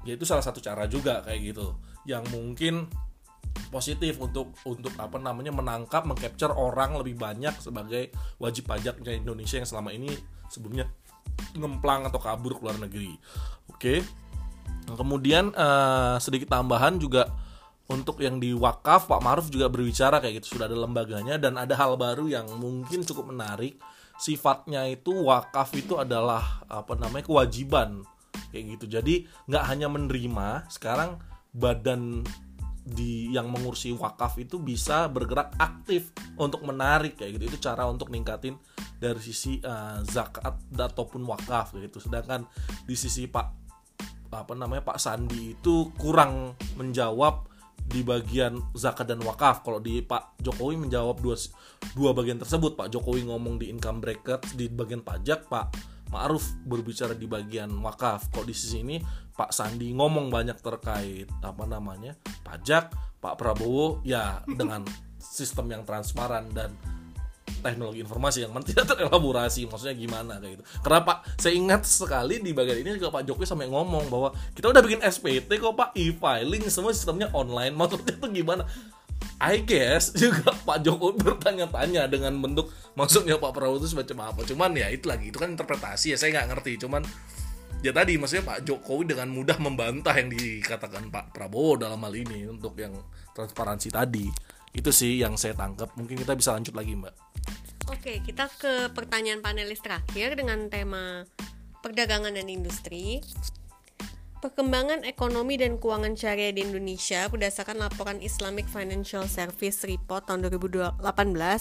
Ya itu salah satu cara juga kayak gitu. Yang mungkin positif untuk untuk apa namanya menangkap mengcapture orang lebih banyak sebagai wajib pajaknya Indonesia yang selama ini sebelumnya ngemplang atau kabur ke luar negeri. Oke? okay? Kemudian uh, sedikit tambahan juga untuk yang di wakaf Pak Maruf juga berbicara kayak gitu sudah ada lembaganya dan ada hal baru yang mungkin cukup menarik. Sifatnya itu wakaf itu adalah apa namanya kewajiban kayak gitu. Jadi nggak hanya menerima sekarang badan di yang mengurusi wakaf itu bisa bergerak aktif untuk menarik kayak gitu. Itu cara untuk ningkatin dari sisi uh, zakat ataupun wakaf gitu. Sedangkan di sisi Pak apa namanya Pak Sandi itu kurang menjawab di bagian zakat dan wakaf. Kalau di Pak Jokowi menjawab dua dua bagian tersebut. Pak Jokowi ngomong di income bracket di bagian pajak Pak Ma'ruf berbicara di bagian wakaf. Kok di sisi ini Pak Sandi ngomong banyak terkait apa namanya pajak. Pak Prabowo ya dengan sistem yang transparan dan teknologi informasi yang mana tidak terelaborasi maksudnya gimana kayak gitu. Karena Pak saya ingat sekali di bagian ini juga Pak Jokowi sampai ngomong bahwa kita udah bikin SPT kok Pak e-filing semua sistemnya online. Maksudnya itu gimana? I guess juga Pak Jokowi bertanya-tanya dengan bentuk maksudnya Pak Prabowo itu semacam apa. Cuman ya itu lagi itu kan interpretasi ya saya nggak ngerti. Cuman ya tadi maksudnya Pak Jokowi dengan mudah membantah yang dikatakan Pak Prabowo dalam hal ini untuk yang transparansi tadi itu sih yang saya tangkap mungkin kita bisa lanjut lagi mbak
Oke, kita ke pertanyaan panelis terakhir dengan tema perdagangan dan industri. Perkembangan ekonomi dan keuangan syariah di Indonesia berdasarkan laporan Islamic Financial Service Report tahun 2018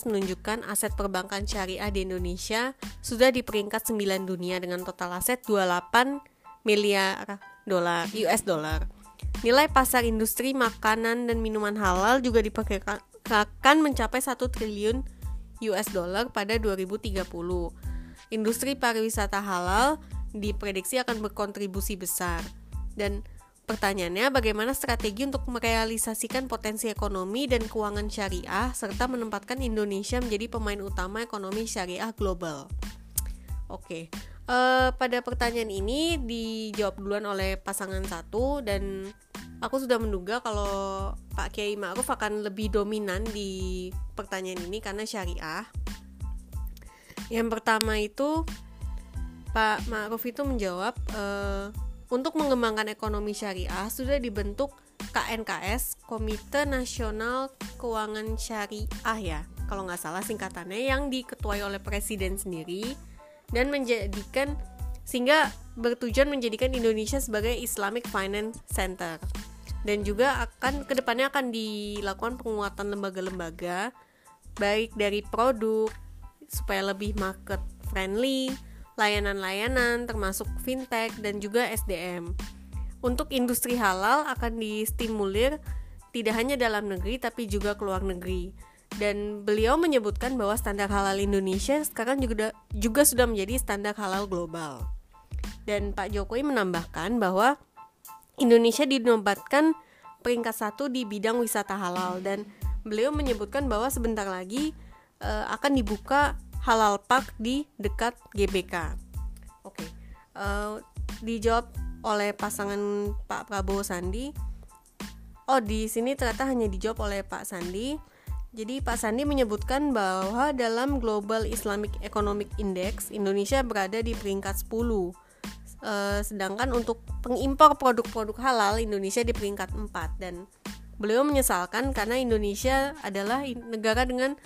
menunjukkan aset perbankan syariah di Indonesia sudah di peringkat 9 dunia dengan total aset 28 miliar dolar US dollar. Nilai pasar industri makanan dan minuman halal juga diperkirakan mencapai 1 triliun US dollar pada 2030. Industri pariwisata halal diprediksi akan berkontribusi besar. Dan pertanyaannya bagaimana strategi untuk merealisasikan potensi ekonomi dan keuangan syariah serta menempatkan Indonesia menjadi pemain utama ekonomi syariah global. Oke, uh, pada pertanyaan ini dijawab duluan oleh pasangan satu dan aku sudah menduga kalau Pak Kiai Ma'ruf akan lebih dominan di pertanyaan ini karena syariah. Yang pertama itu Pak Ma'ruf itu menjawab uh, untuk mengembangkan ekonomi syariah sudah dibentuk KNKS Komite Nasional Keuangan Syariah ya kalau nggak salah singkatannya yang diketuai oleh presiden sendiri dan menjadikan sehingga bertujuan menjadikan Indonesia sebagai Islamic Finance Center dan juga akan ke depannya akan dilakukan penguatan lembaga-lembaga baik dari produk supaya lebih market friendly layanan-layanan termasuk fintech dan juga SDM. Untuk industri halal akan distimulir tidak hanya dalam negeri tapi juga ke luar negeri. Dan beliau menyebutkan bahwa standar halal Indonesia sekarang juga juga sudah menjadi standar halal global. Dan Pak Jokowi menambahkan bahwa Indonesia dinobatkan peringkat satu di bidang wisata halal dan beliau menyebutkan bahwa sebentar lagi uh, akan dibuka halal park di dekat GBK. Oke, uh, dijawab oleh pasangan Pak Prabowo Sandi. Oh, di sini ternyata hanya dijawab oleh Pak Sandi. Jadi Pak Sandi menyebutkan bahwa dalam Global Islamic Economic Index Indonesia berada di peringkat 10. Uh, eh, sedangkan untuk pengimpor produk-produk halal Indonesia di peringkat 4 dan beliau menyesalkan karena Indonesia adalah negara dengan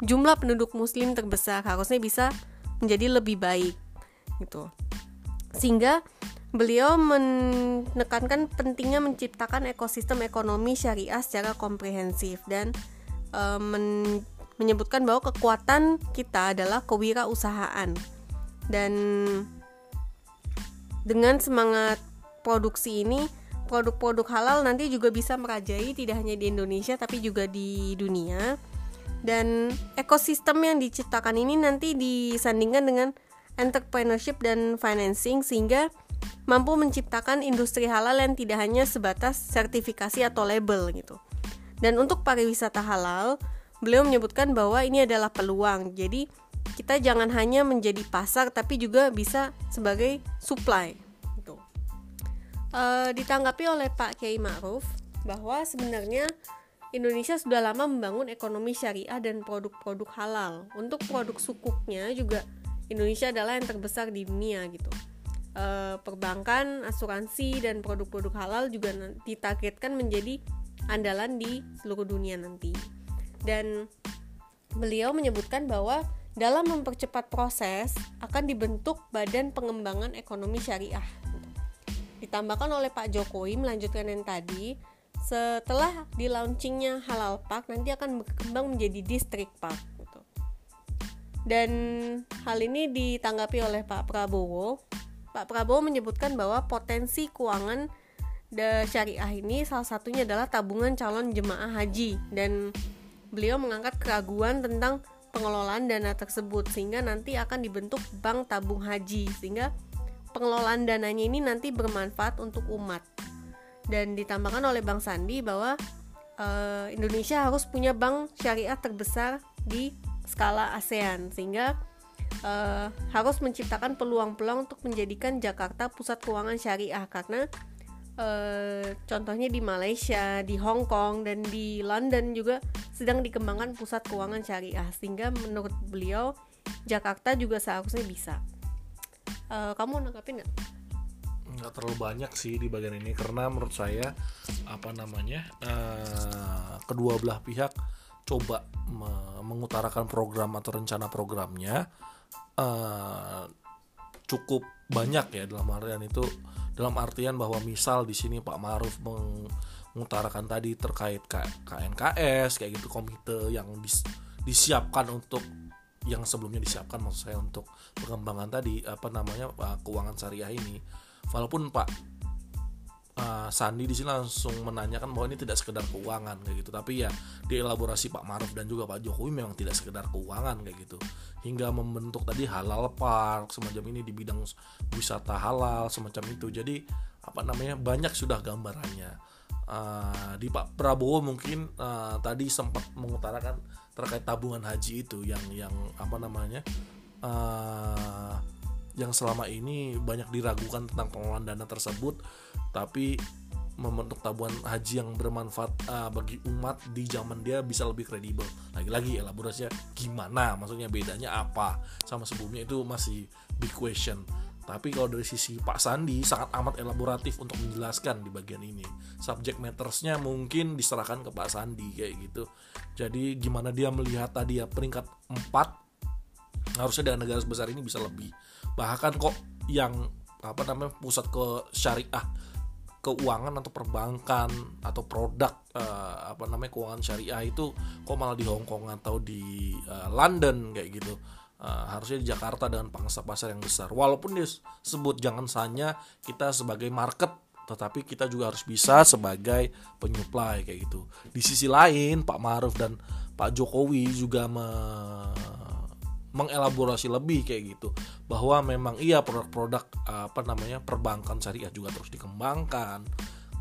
jumlah penduduk muslim terbesar harusnya bisa menjadi lebih baik gitu sehingga beliau menekankan pentingnya menciptakan ekosistem ekonomi syariah secara komprehensif dan e, men menyebutkan bahwa kekuatan kita adalah kewirausahaan dan dengan semangat produksi ini produk-produk halal nanti juga bisa merajai tidak hanya di Indonesia tapi juga di dunia dan ekosistem yang diciptakan ini nanti disandingkan dengan entrepreneurship dan financing sehingga mampu menciptakan industri halal yang tidak hanya sebatas sertifikasi atau label gitu. Dan untuk pariwisata halal, beliau menyebutkan bahwa ini adalah peluang. Jadi kita jangan hanya menjadi pasar tapi juga bisa sebagai supply gitu. E, ditanggapi oleh Pak Kiai Ma'ruf bahwa sebenarnya Indonesia sudah lama membangun ekonomi syariah dan produk-produk halal. Untuk produk sukuknya juga Indonesia adalah yang terbesar di dunia gitu. E, perbankan, asuransi dan produk-produk halal juga ditargetkan menjadi andalan di seluruh dunia nanti. Dan beliau menyebutkan bahwa dalam mempercepat proses akan dibentuk Badan Pengembangan Ekonomi Syariah. Ditambahkan oleh Pak Jokowi melanjutkan yang tadi, setelah di launchingnya halal park nanti akan berkembang menjadi district park gitu. dan hal ini ditanggapi oleh Pak Prabowo Pak Prabowo menyebutkan bahwa potensi keuangan the syariah ini salah satunya adalah tabungan calon jemaah haji. Dan beliau mengangkat keraguan tentang pengelolaan dana tersebut sehingga nanti akan dibentuk bank tabung haji. Sehingga pengelolaan dananya ini nanti bermanfaat untuk umat. Dan ditambahkan oleh Bang Sandi bahwa uh, Indonesia harus punya bank syariah terbesar di skala ASEAN. Sehingga uh, harus menciptakan peluang-peluang untuk menjadikan Jakarta pusat keuangan syariah. Karena uh, contohnya di Malaysia, di Hong Kong dan di London juga sedang dikembangkan pusat keuangan syariah sehingga menurut beliau Jakarta juga seharusnya bisa. Uh, kamu nanggapin nggak?
Nggak terlalu banyak sih di bagian ini karena menurut saya apa namanya uh, kedua belah pihak coba mengutarakan program atau rencana programnya uh, cukup banyak ya dalam artian itu dalam artian bahwa misal di sini Pak Maruf mengutarakan tadi terkait KNKS kayak gitu komite yang dis, disiapkan untuk yang sebelumnya disiapkan maksud saya untuk pengembangan tadi apa namanya uh, keuangan syariah ini. Walaupun Pak uh, Sandi di sini langsung menanyakan bahwa ini tidak sekedar keuangan kayak gitu. Tapi ya di elaborasi Pak Maruf dan juga Pak Jokowi memang tidak sekedar keuangan kayak gitu. Hingga membentuk tadi halal park semacam ini di bidang wisata halal semacam itu. Jadi apa namanya banyak sudah gambarannya. Uh, di Pak Prabowo mungkin uh, tadi sempat mengutarakan terkait tabungan haji itu yang yang apa namanya uh, yang selama ini banyak diragukan tentang pengelolaan dana tersebut tapi membentuk tabungan haji yang bermanfaat uh, bagi umat di zaman dia bisa lebih kredibel. Lagi-lagi elaborasinya gimana, maksudnya bedanya apa sama sebelumnya itu masih big question. Tapi kalau dari sisi Pak Sandi sangat amat elaboratif untuk menjelaskan di bagian ini. Subject mattersnya mungkin diserahkan ke Pak Sandi kayak gitu. Jadi gimana dia melihat tadi ya peringkat 4 harusnya dengan negara sebesar ini bisa lebih bahkan kok yang apa namanya pusat ke syariah keuangan atau perbankan atau produk uh, apa namanya keuangan syariah itu kok malah di Hong Kong atau di uh, London kayak gitu. Uh, harusnya di Jakarta dengan pangsa pasar yang besar. Walaupun dia sebut jangan hanya kita sebagai market tetapi kita juga harus bisa sebagai penyuplai kayak gitu. Di sisi lain Pak Maruf dan Pak Jokowi juga mengelaborasi lebih kayak gitu. Bahwa memang iya produk-produk apa namanya perbankan syariah juga terus dikembangkan.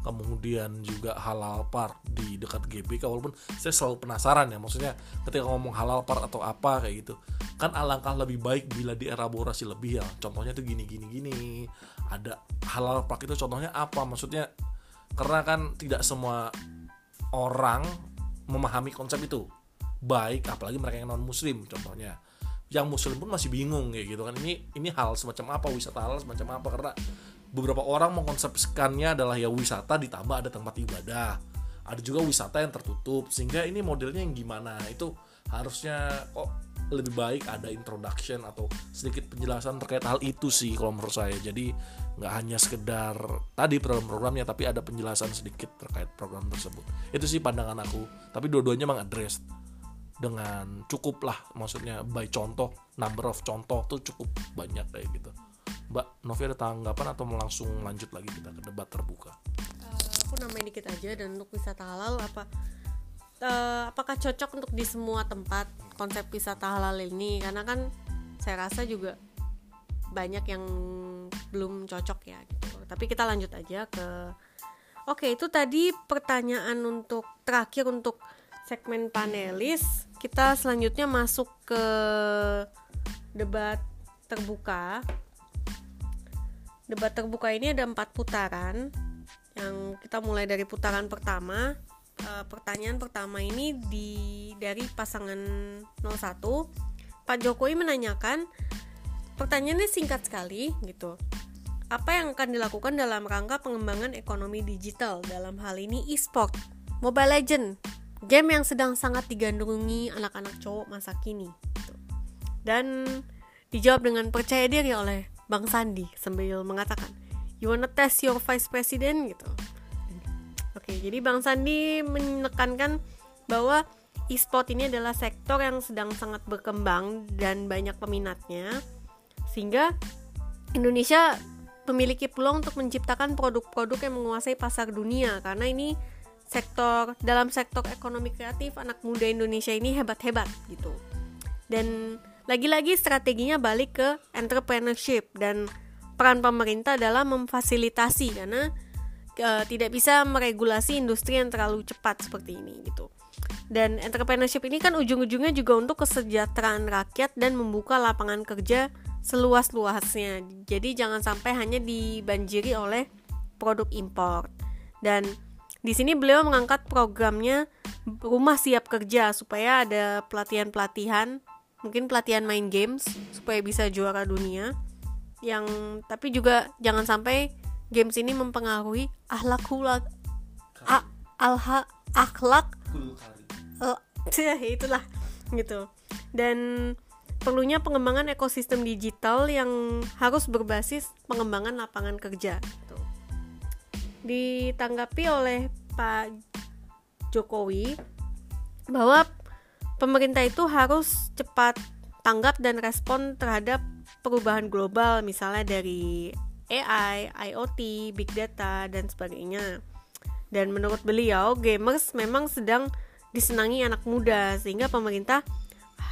Kemudian juga halal part di dekat GBK walaupun saya selalu penasaran ya maksudnya ketika ngomong halal part atau apa kayak gitu. Kan alangkah lebih baik bila dielaborasi lebih ya. Contohnya tuh gini gini gini. Ada halal part itu contohnya apa? Maksudnya karena kan tidak semua orang memahami konsep itu. Baik apalagi mereka yang non muslim contohnya yang muslim pun masih bingung kayak gitu kan. Ini ini hal semacam apa wisata halal semacam apa karena beberapa orang mengkonsepsikannya adalah ya wisata ditambah ada tempat ibadah. Ada juga wisata yang tertutup sehingga ini modelnya yang gimana? Itu harusnya kok lebih baik ada introduction atau sedikit penjelasan terkait hal itu sih kalau menurut saya. Jadi nggak hanya sekedar tadi program-programnya tapi ada penjelasan sedikit terkait program tersebut. Itu sih pandangan aku. Tapi dua-duanya memang address dengan cukup lah maksudnya by contoh number of contoh tuh cukup banyak kayak gitu. Mbak Novi ada tanggapan atau mau langsung lanjut lagi kita ke debat terbuka?
Uh, aku nambahin dikit aja dan untuk wisata halal apa uh, apakah cocok untuk di semua tempat konsep wisata halal ini? Karena kan saya rasa juga banyak yang belum cocok ya gitu. Tapi kita lanjut aja ke oke itu tadi pertanyaan untuk terakhir untuk segmen panelis kita selanjutnya masuk ke debat terbuka. Debat terbuka ini ada empat putaran. Yang kita mulai dari putaran pertama. E, pertanyaan pertama ini di dari pasangan 01 Pak Jokowi menanyakan pertanyaannya singkat sekali gitu. Apa yang akan dilakukan dalam rangka pengembangan ekonomi digital dalam hal ini e-sport? Mobile Legend game yang sedang sangat digandrungi anak-anak cowok masa kini gitu. dan dijawab dengan percaya diri oleh Bang Sandi sambil mengatakan you wanna test your vice president gitu oke jadi Bang Sandi menekankan bahwa e-sport ini adalah sektor yang sedang sangat berkembang dan banyak peminatnya sehingga Indonesia memiliki peluang untuk menciptakan produk-produk yang menguasai pasar dunia karena ini sektor dalam sektor ekonomi kreatif anak muda Indonesia ini hebat-hebat gitu. Dan lagi-lagi strateginya balik ke entrepreneurship dan peran pemerintah dalam memfasilitasi karena e, tidak bisa meregulasi industri yang terlalu cepat seperti ini gitu. Dan entrepreneurship ini kan ujung-ujungnya juga untuk kesejahteraan rakyat dan membuka lapangan kerja seluas-luasnya. Jadi jangan sampai hanya dibanjiri oleh produk impor. Dan di sini beliau mengangkat programnya rumah siap kerja supaya ada pelatihan-pelatihan, mungkin pelatihan main games supaya bisa juara dunia. Yang tapi juga jangan sampai games ini mempengaruhi akhlak hulak alha akhlak uh, itulah gitu. Dan perlunya pengembangan ekosistem digital yang harus berbasis pengembangan lapangan kerja ditanggapi oleh Pak Jokowi bahwa pemerintah itu harus cepat tanggap dan respon terhadap perubahan global misalnya dari AI, IoT, big data dan sebagainya. Dan menurut beliau, gamers memang sedang disenangi anak muda sehingga pemerintah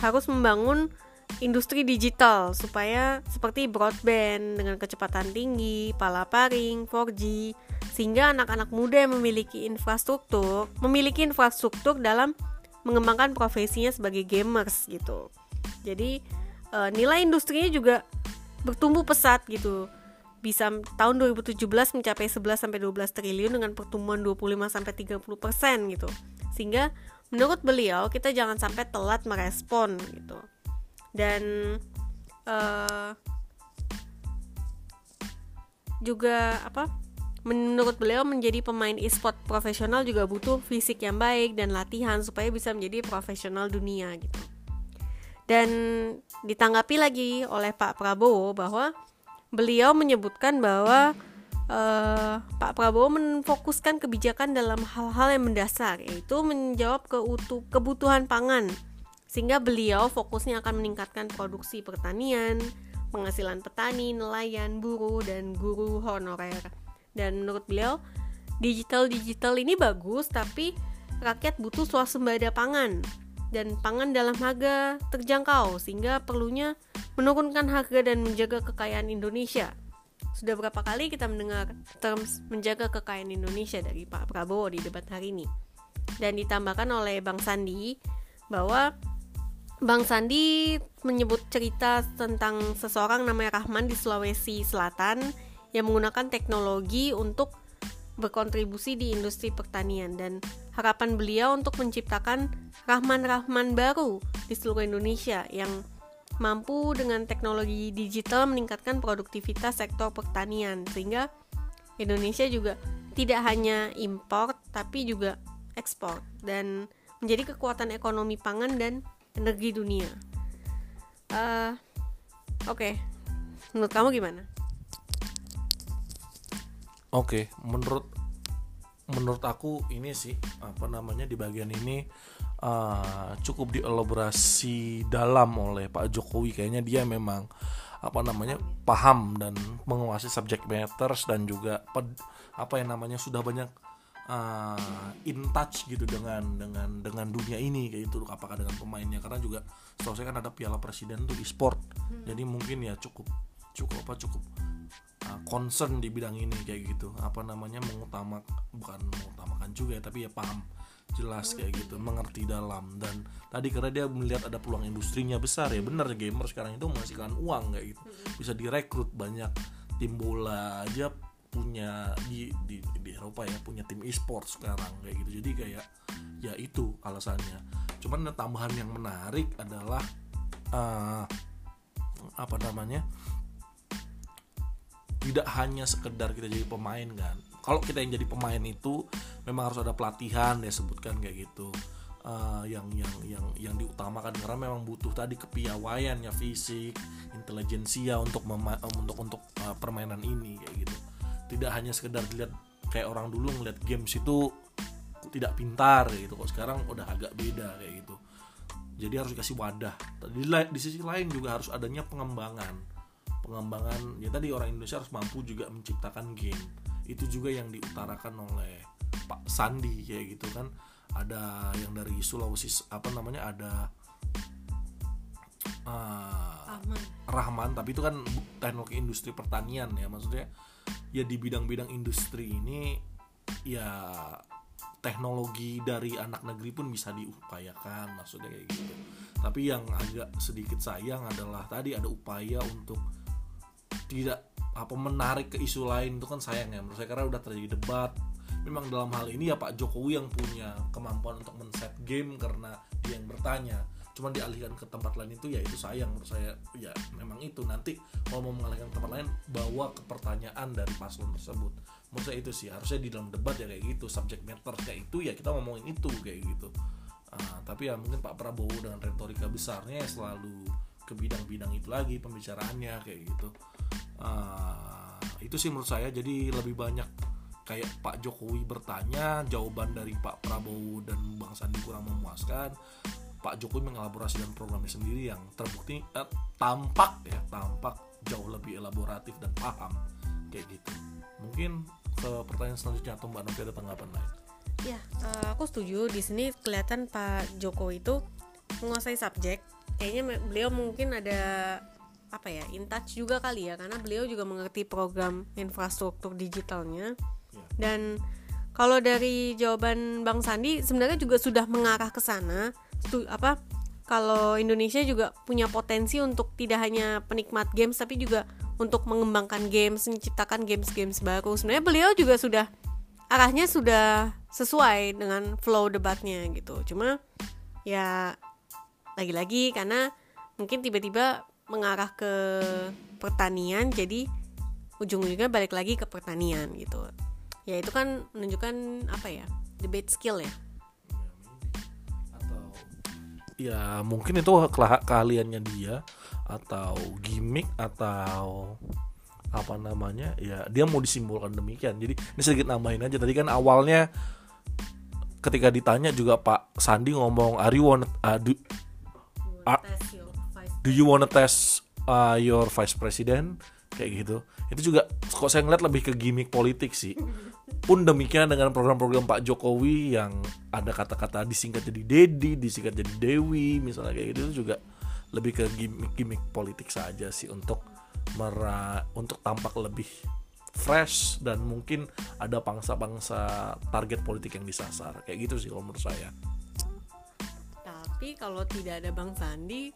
harus membangun industri digital supaya seperti broadband dengan kecepatan tinggi, palaparing, 4G, sehingga anak-anak muda yang memiliki infrastruktur memiliki infrastruktur dalam mengembangkan profesinya sebagai gamers gitu. Jadi e, nilai industrinya juga bertumbuh pesat gitu. Bisa tahun 2017 mencapai 11 sampai 12 triliun dengan pertumbuhan 25 sampai 30% gitu. Sehingga menurut beliau kita jangan sampai telat merespon gitu. Dan uh, juga apa Menurut beliau menjadi pemain e-sport profesional juga butuh fisik yang baik dan latihan supaya bisa menjadi profesional dunia gitu. Dan ditanggapi lagi oleh Pak Prabowo bahwa beliau menyebutkan bahwa uh, Pak Prabowo memfokuskan kebijakan dalam hal-hal yang mendasar yaitu menjawab keutuh, kebutuhan pangan sehingga beliau fokusnya akan meningkatkan produksi pertanian, penghasilan petani, nelayan, buruh, dan guru honorer dan menurut beliau digital digital ini bagus tapi rakyat butuh swasembada pangan dan pangan dalam harga terjangkau sehingga perlunya menurunkan harga dan menjaga kekayaan Indonesia. Sudah berapa kali kita mendengar terms menjaga kekayaan Indonesia dari Pak Prabowo di debat hari ini. Dan ditambahkan oleh Bang Sandi bahwa Bang Sandi menyebut cerita tentang seseorang namanya Rahman di Sulawesi Selatan yang menggunakan teknologi untuk berkontribusi di industri pertanian. Dan harapan beliau untuk menciptakan rahman-rahman baru di seluruh Indonesia yang mampu dengan teknologi digital meningkatkan produktivitas sektor pertanian. Sehingga Indonesia juga tidak hanya import tapi juga ekspor. Dan menjadi kekuatan ekonomi pangan dan energi dunia. Uh, Oke, okay. menurut kamu gimana?
Oke, okay, menurut menurut aku ini sih apa namanya di bagian ini uh, cukup dielaborasi dalam oleh Pak Jokowi kayaknya dia memang apa namanya paham dan menguasai subject matters dan juga apa yang namanya sudah banyak uh, in touch gitu dengan dengan dengan dunia ini kayak itu apakah dengan pemainnya? Karena juga setahu saya kan ada piala presiden tuh di sport. Hmm. jadi mungkin ya cukup cukup apa cukup uh, concern di bidang ini kayak gitu. Apa namanya mengutamak bukan mengutamakan juga ya, tapi ya paham jelas kayak gitu mengerti dalam. Dan tadi karena dia melihat ada peluang industrinya besar ya benar gamer sekarang itu menghasilkan uang kayak gitu. Bisa direkrut banyak tim bola aja punya di di, di Eropa ya punya tim e-sport sekarang kayak gitu. Jadi kayak ya itu alasannya. Cuman tambahan yang menarik adalah uh, apa namanya tidak hanya sekedar kita jadi pemain kan. Kalau kita yang jadi pemain itu memang harus ada pelatihan ya sebutkan kayak gitu. Uh, yang yang yang yang diutamakan karena memang butuh tadi kepiawaian ya fisik intelijensia untuk untuk untuk uh, permainan ini kayak gitu tidak hanya sekedar dilihat kayak orang dulu ngeliat games itu tidak pintar gitu kok sekarang udah agak beda kayak gitu. Jadi harus dikasih wadah. Di, di sisi lain juga harus adanya pengembangan. Pengembangan ya tadi orang Indonesia harus mampu juga menciptakan game. Itu juga yang diutarakan oleh Pak Sandi kayak gitu kan. Ada yang dari Sulawesi apa namanya ada uh, Rahman tapi itu kan teknologi industri pertanian ya maksudnya ya di bidang-bidang industri ini ya teknologi dari anak negeri pun bisa diupayakan maksudnya kayak gitu. Tapi yang agak sedikit sayang adalah tadi ada upaya untuk tidak apa menarik ke isu lain. Itu kan sayang ya menurut saya karena udah terjadi debat. Memang dalam hal ini ya Pak Jokowi yang punya kemampuan untuk men-set game karena dia yang bertanya cuma dialihkan ke tempat lain itu ya itu sayang menurut saya. Ya memang itu. Nanti kalau mau mengalihkan ke tempat lain bawa ke pertanyaan dari paslon tersebut. Menurut saya itu sih. Harusnya di dalam debat ya kayak gitu. Subject matter kayak itu ya kita ngomongin itu kayak gitu. Uh, tapi ya mungkin Pak Prabowo dengan retorika besarnya ya selalu ke bidang-bidang itu lagi pembicaraannya kayak gitu. Uh, itu sih menurut saya. Jadi lebih banyak kayak Pak Jokowi bertanya jawaban dari Pak Prabowo dan Bang Sandi kurang memuaskan Pak Jokowi mengelaborasi dengan programnya sendiri yang terbukti eh, tampak ya tampak jauh lebih elaboratif dan paham kayak gitu. Mungkin ke pertanyaan selanjutnya atau Mbak Novi ada tanggapan lain?
Ya uh, aku setuju. Di sini kelihatan Pak Jokowi itu menguasai subjek. Kayaknya beliau mungkin ada apa ya in touch juga kali ya karena beliau juga mengerti program infrastruktur digitalnya. Ya. dan kalau dari jawaban Bang Sandi sebenarnya juga sudah mengarah ke sana apa kalau Indonesia juga punya potensi untuk tidak hanya penikmat games tapi juga untuk mengembangkan games, menciptakan games-games baru. Sebenarnya beliau juga sudah arahnya sudah sesuai dengan flow debatnya gitu. Cuma ya lagi-lagi karena mungkin tiba-tiba mengarah ke pertanian jadi ujung-ujungnya balik lagi ke pertanian gitu. Ya itu kan menunjukkan apa ya? debate skill ya
ya mungkin itu keahliannya dia atau gimmick atau apa namanya ya dia mau disimbolkan demikian. Jadi ini sedikit nambahin aja. Tadi kan awalnya ketika ditanya juga Pak Sandi ngomong are you wanna, uh, do, uh, do you wanna test uh, your vice president? Kayak gitu. Itu juga kok saya ngeliat lebih ke gimmick politik sih pun demikian dengan program-program Pak Jokowi yang ada kata-kata disingkat jadi Dedi, disingkat jadi Dewi, misalnya kayak gitu itu juga lebih ke gimmick-gimmick politik saja sih untuk mera untuk tampak lebih fresh dan mungkin ada pangsa-pangsa target politik yang disasar kayak gitu sih kalau menurut saya.
Tapi kalau tidak ada Bang Sandi,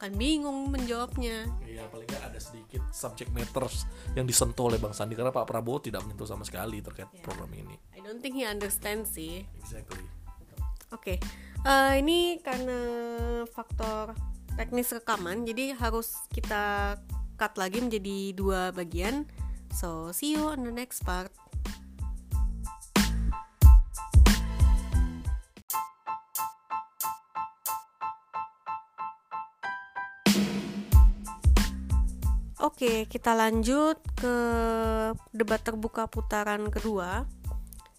akan bingung menjawabnya.
Iya, paling nggak ada sedikit subject matters yang disentuh oleh Bang Sandi karena Pak Prabowo tidak menyentuh sama sekali terkait yeah. program ini.
I don't think he understands sih.
Exactly.
Oke, okay. uh, eh, ini karena faktor teknis rekaman, jadi harus kita cut lagi menjadi dua bagian. So, see you on the next part. Oke, kita lanjut ke debat terbuka putaran kedua.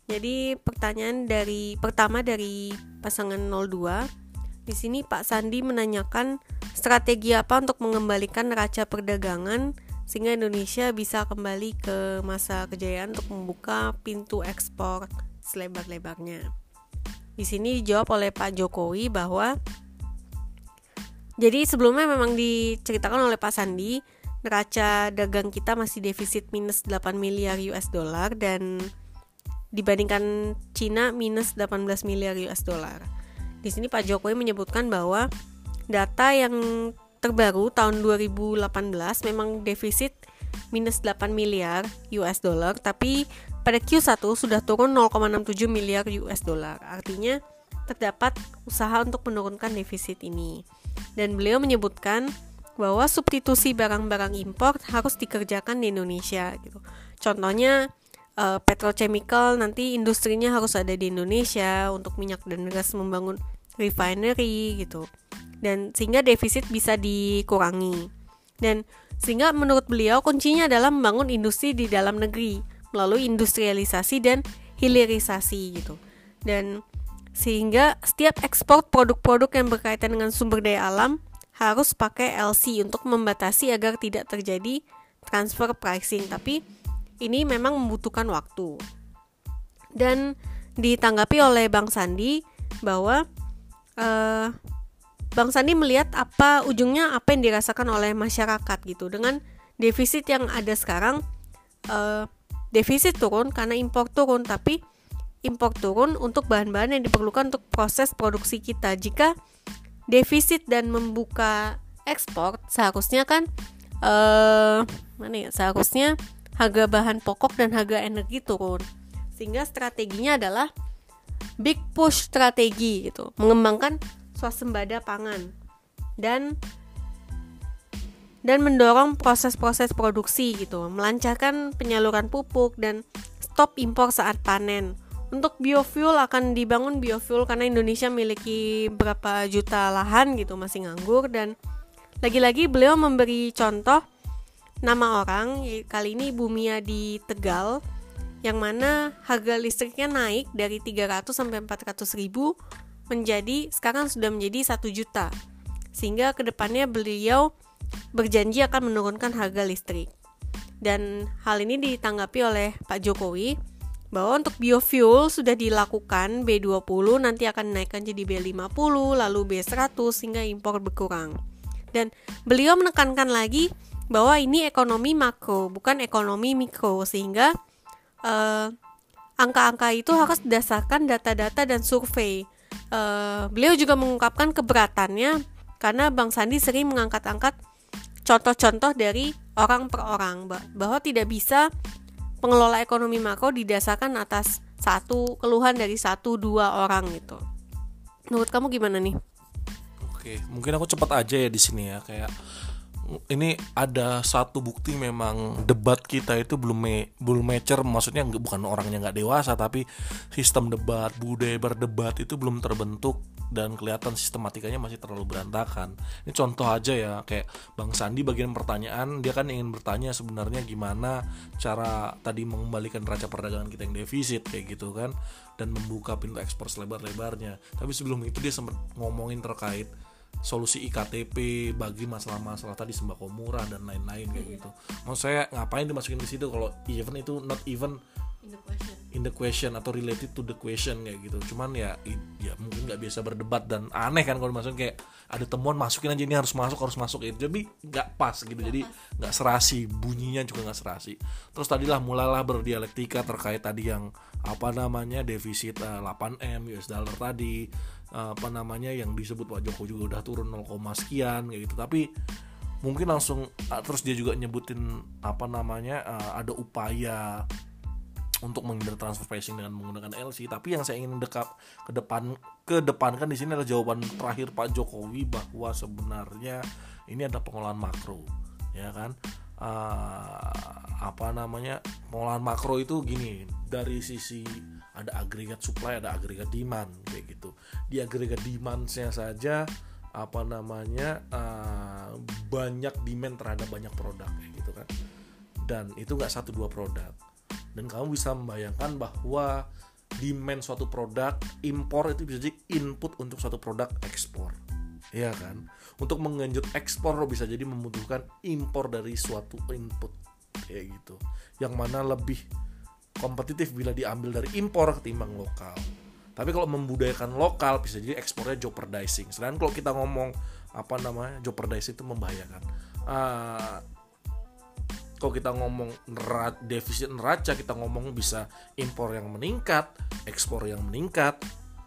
Jadi pertanyaan dari pertama dari pasangan 02. Di sini Pak Sandi menanyakan strategi apa untuk mengembalikan neraca perdagangan sehingga Indonesia bisa kembali ke masa kejayaan untuk membuka pintu ekspor selebar-lebarnya. Di sini dijawab oleh Pak Jokowi bahwa jadi sebelumnya memang diceritakan oleh Pak Sandi neraca dagang kita masih defisit minus 8 miliar US dollar dan dibandingkan Cina minus 18 miliar US dollar. Di sini Pak Jokowi menyebutkan bahwa data yang terbaru tahun 2018 memang defisit minus 8 miliar US dollar tapi pada Q1 sudah turun 0,67 miliar US dollar. Artinya terdapat usaha untuk menurunkan defisit ini. Dan beliau menyebutkan bahwa substitusi barang-barang impor harus dikerjakan di Indonesia gitu. Contohnya uh, petrochemical nanti industrinya harus ada di Indonesia untuk minyak dan gas membangun refinery gitu. Dan sehingga defisit bisa dikurangi. Dan sehingga menurut beliau kuncinya adalah membangun industri di dalam negeri melalui industrialisasi dan hilirisasi gitu. Dan sehingga setiap ekspor produk-produk yang berkaitan dengan sumber daya alam harus pakai LC untuk membatasi agar tidak terjadi transfer pricing. Tapi ini memang membutuhkan waktu. Dan ditanggapi oleh Bang Sandi bahwa uh, Bang Sandi melihat apa ujungnya apa yang dirasakan oleh masyarakat gitu. Dengan defisit yang ada sekarang uh, defisit turun karena impor turun. Tapi impor turun untuk bahan-bahan yang diperlukan untuk proses produksi kita. Jika defisit dan membuka ekspor, seharusnya kan uh, mana ya? Seharusnya harga bahan pokok dan harga energi turun. Sehingga strateginya adalah big push strategi gitu, mengembangkan swasembada pangan dan dan mendorong proses-proses produksi gitu, melancarkan penyaluran pupuk dan stop impor saat panen. Untuk biofuel akan dibangun biofuel karena Indonesia memiliki berapa juta lahan gitu masih nganggur. Dan lagi-lagi beliau memberi contoh nama orang kali ini Bumia di Tegal yang mana harga listriknya naik dari 300 sampai 400 ribu menjadi sekarang sudah menjadi 1 juta. Sehingga ke depannya beliau berjanji akan menurunkan harga listrik. Dan hal ini ditanggapi oleh Pak Jokowi bahwa untuk biofuel sudah dilakukan B20 nanti akan naikkan jadi B50 lalu B100 hingga impor berkurang. Dan beliau menekankan lagi bahwa ini ekonomi makro bukan ekonomi mikro sehingga uh, angka-angka itu harus berdasarkan data-data dan survei. Uh, beliau juga mengungkapkan keberatannya karena Bang Sandi sering mengangkat-angkat contoh-contoh dari orang per orang bahwa tidak bisa pengelola ekonomi makro didasarkan atas satu keluhan dari satu dua orang gitu. Menurut kamu gimana nih?
Oke, mungkin aku cepat aja ya di sini ya kayak ini ada satu bukti memang debat kita itu belum me, belum mature. Maksudnya bukan orangnya nggak dewasa tapi sistem debat budaya berdebat itu belum terbentuk dan kelihatan sistematikanya masih terlalu berantakan. Ini contoh aja ya kayak bang Sandi bagian pertanyaan dia kan ingin bertanya sebenarnya gimana cara tadi mengembalikan neraca perdagangan kita yang defisit kayak gitu kan dan membuka pintu ekspor selebar-lebarnya. Tapi sebelum itu dia sempat ngomongin terkait solusi iktp bagi masalah-masalah tadi sembako murah dan lain-lain kayak gitu. Mau saya ngapain dimasukin di situ kalau even itu not even in the question, in the question atau related to the question kayak gitu. Cuman ya ya mungkin nggak biasa berdebat dan aneh kan kalau dimasukin kayak ada temuan masukin aja ini harus masuk harus masuk itu jadi nggak pas gitu. Jadi nggak serasi bunyinya juga nggak serasi. Terus tadilah mulailah berdialektika terkait tadi yang apa namanya defisit uh, eh, 8 m US dollar tadi apa namanya yang disebut Pak Joko juga udah turun 0, sekian kayak gitu. Tapi mungkin langsung ah, terus dia juga nyebutin apa namanya uh, ada upaya untuk menghindar transfer pricing dengan menggunakan LC tapi yang saya ingin dekat ke depan ke depan kan di sini adalah jawaban terakhir Pak Jokowi bahwa sebenarnya ini ada pengolahan makro ya kan? Uh, apa namanya pengolahan makro itu gini dari sisi ada agregat supply ada agregat demand kayak gitu. Di agregat demandnya saja apa namanya uh, banyak demand terhadap banyak produk kayak gitu kan. Dan itu nggak satu dua produk. Dan kamu bisa membayangkan bahwa demand suatu produk impor itu bisa jadi input untuk suatu produk ekspor. Ya kan? Untuk mengenjut ekspor bisa jadi membutuhkan impor dari suatu input kayak gitu. Yang mana lebih kompetitif bila diambil dari impor ketimbang lokal. Tapi kalau membudayakan lokal bisa jadi ekspornya jeopardizing. Sedangkan kalau kita ngomong apa namanya jeopardizing itu membahayakan. Uh, kalau kita ngomong defisit neraca kita ngomong bisa impor yang meningkat, ekspor yang meningkat,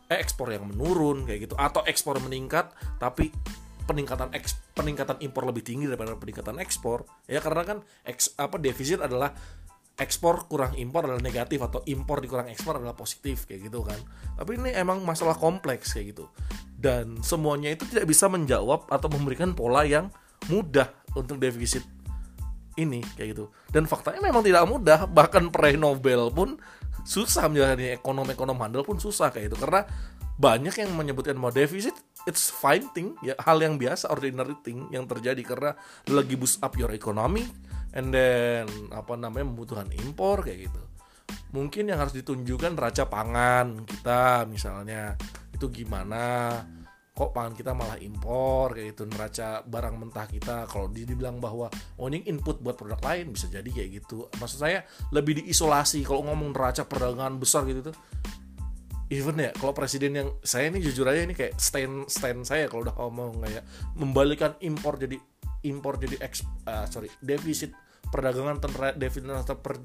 eh, ekspor yang menurun kayak gitu atau ekspor meningkat tapi peningkatan eks, peningkatan impor lebih tinggi daripada peningkatan ekspor ya karena kan eks, apa defisit adalah ekspor kurang impor adalah negatif atau impor dikurang ekspor adalah positif kayak gitu kan. Tapi ini emang masalah kompleks kayak gitu. Dan semuanya itu tidak bisa menjawab atau memberikan pola yang mudah untuk defisit ini kayak gitu. Dan faktanya memang tidak mudah bahkan peraih Nobel pun susah menjalani ekonom-ekonom handal pun susah kayak itu karena banyak yang menyebutkan mau defisit it's fine thing ya hal yang biasa ordinary thing yang terjadi karena lagi boost up your economy and then apa namanya membutuhkan impor kayak gitu. Mungkin yang harus ditunjukkan raca pangan kita misalnya. Itu gimana? Kok pangan kita malah impor kayak gitu. Neraca barang mentah kita. Kalau dibilang bahwa oh ini input buat produk lain bisa jadi kayak gitu. Maksud saya lebih diisolasi. Kalau ngomong neraca perdagangan besar gitu tuh even ya kalau presiden yang saya ini jujur aja ini kayak stand stand saya kalau udah ngomong kayak membalikan impor jadi impor jadi eks uh, sorry defisit perdagangan defisit neraca per,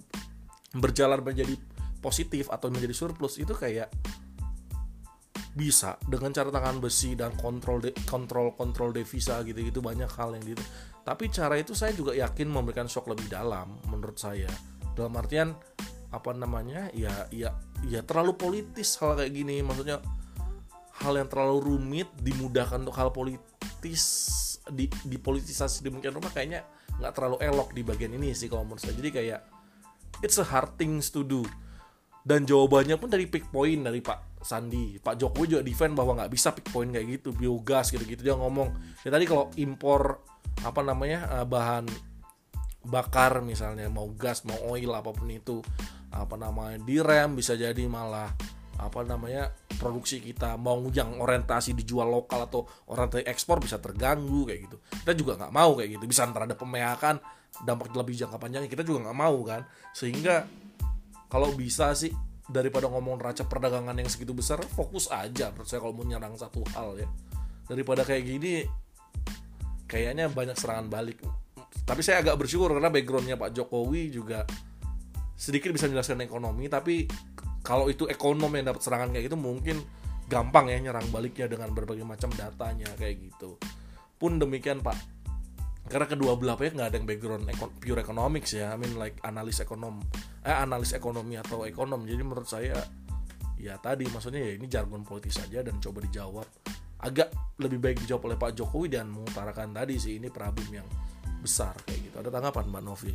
berjalan menjadi positif atau menjadi surplus itu kayak bisa dengan cara tangan besi dan kontrol de, kontrol kontrol devisa gitu-gitu banyak hal yang gitu. Tapi cara itu saya juga yakin memberikan shock lebih dalam menurut saya. Dalam artian apa namanya? Ya ya ya terlalu politis hal kayak gini maksudnya hal yang terlalu rumit dimudahkan untuk hal politis di dipolitisasi demikian rumah kayaknya nggak terlalu elok di bagian ini sih kalau menurut saya. Jadi kayak it's a hard things to do. Dan jawabannya pun dari pick point dari Pak Sandi. Pak Jokowi juga defend bahwa nggak bisa pick point kayak gitu biogas gitu-gitu. Dia ngomong ya tadi kalau impor apa namanya eh, bahan bakar misalnya mau gas mau oil apa pun itu apa namanya direm bisa jadi malah apa namanya produksi kita mau yang orientasi dijual lokal atau orientasi ekspor bisa terganggu kayak gitu. Kita juga nggak mau kayak gitu. Bisa antara ada pemayakan dampak lebih jangka panjang kita juga nggak mau kan? Sehingga kalau bisa sih daripada ngomong neraca perdagangan yang segitu besar fokus aja menurut saya kalau mau nyerang satu hal ya. Daripada kayak gini kayaknya banyak serangan balik. Tapi saya agak bersyukur karena backgroundnya Pak Jokowi juga sedikit bisa menjelaskan ekonomi tapi kalau itu ekonom yang dapat serangan kayak gitu mungkin gampang ya nyerang baliknya dengan berbagai macam datanya kayak gitu. Pun demikian Pak. Karena kedua belah pihak nggak ada yang background ekon pure economics ya. I mean like analis ekonom eh analis ekonomi atau ekonom. Jadi menurut saya ya tadi maksudnya ya ini jargon politis saja dan coba dijawab. Agak lebih baik dijawab oleh Pak Jokowi dan mengutarakan tadi sih ini problem yang besar kayak gitu. Ada tanggapan Mbak Novi?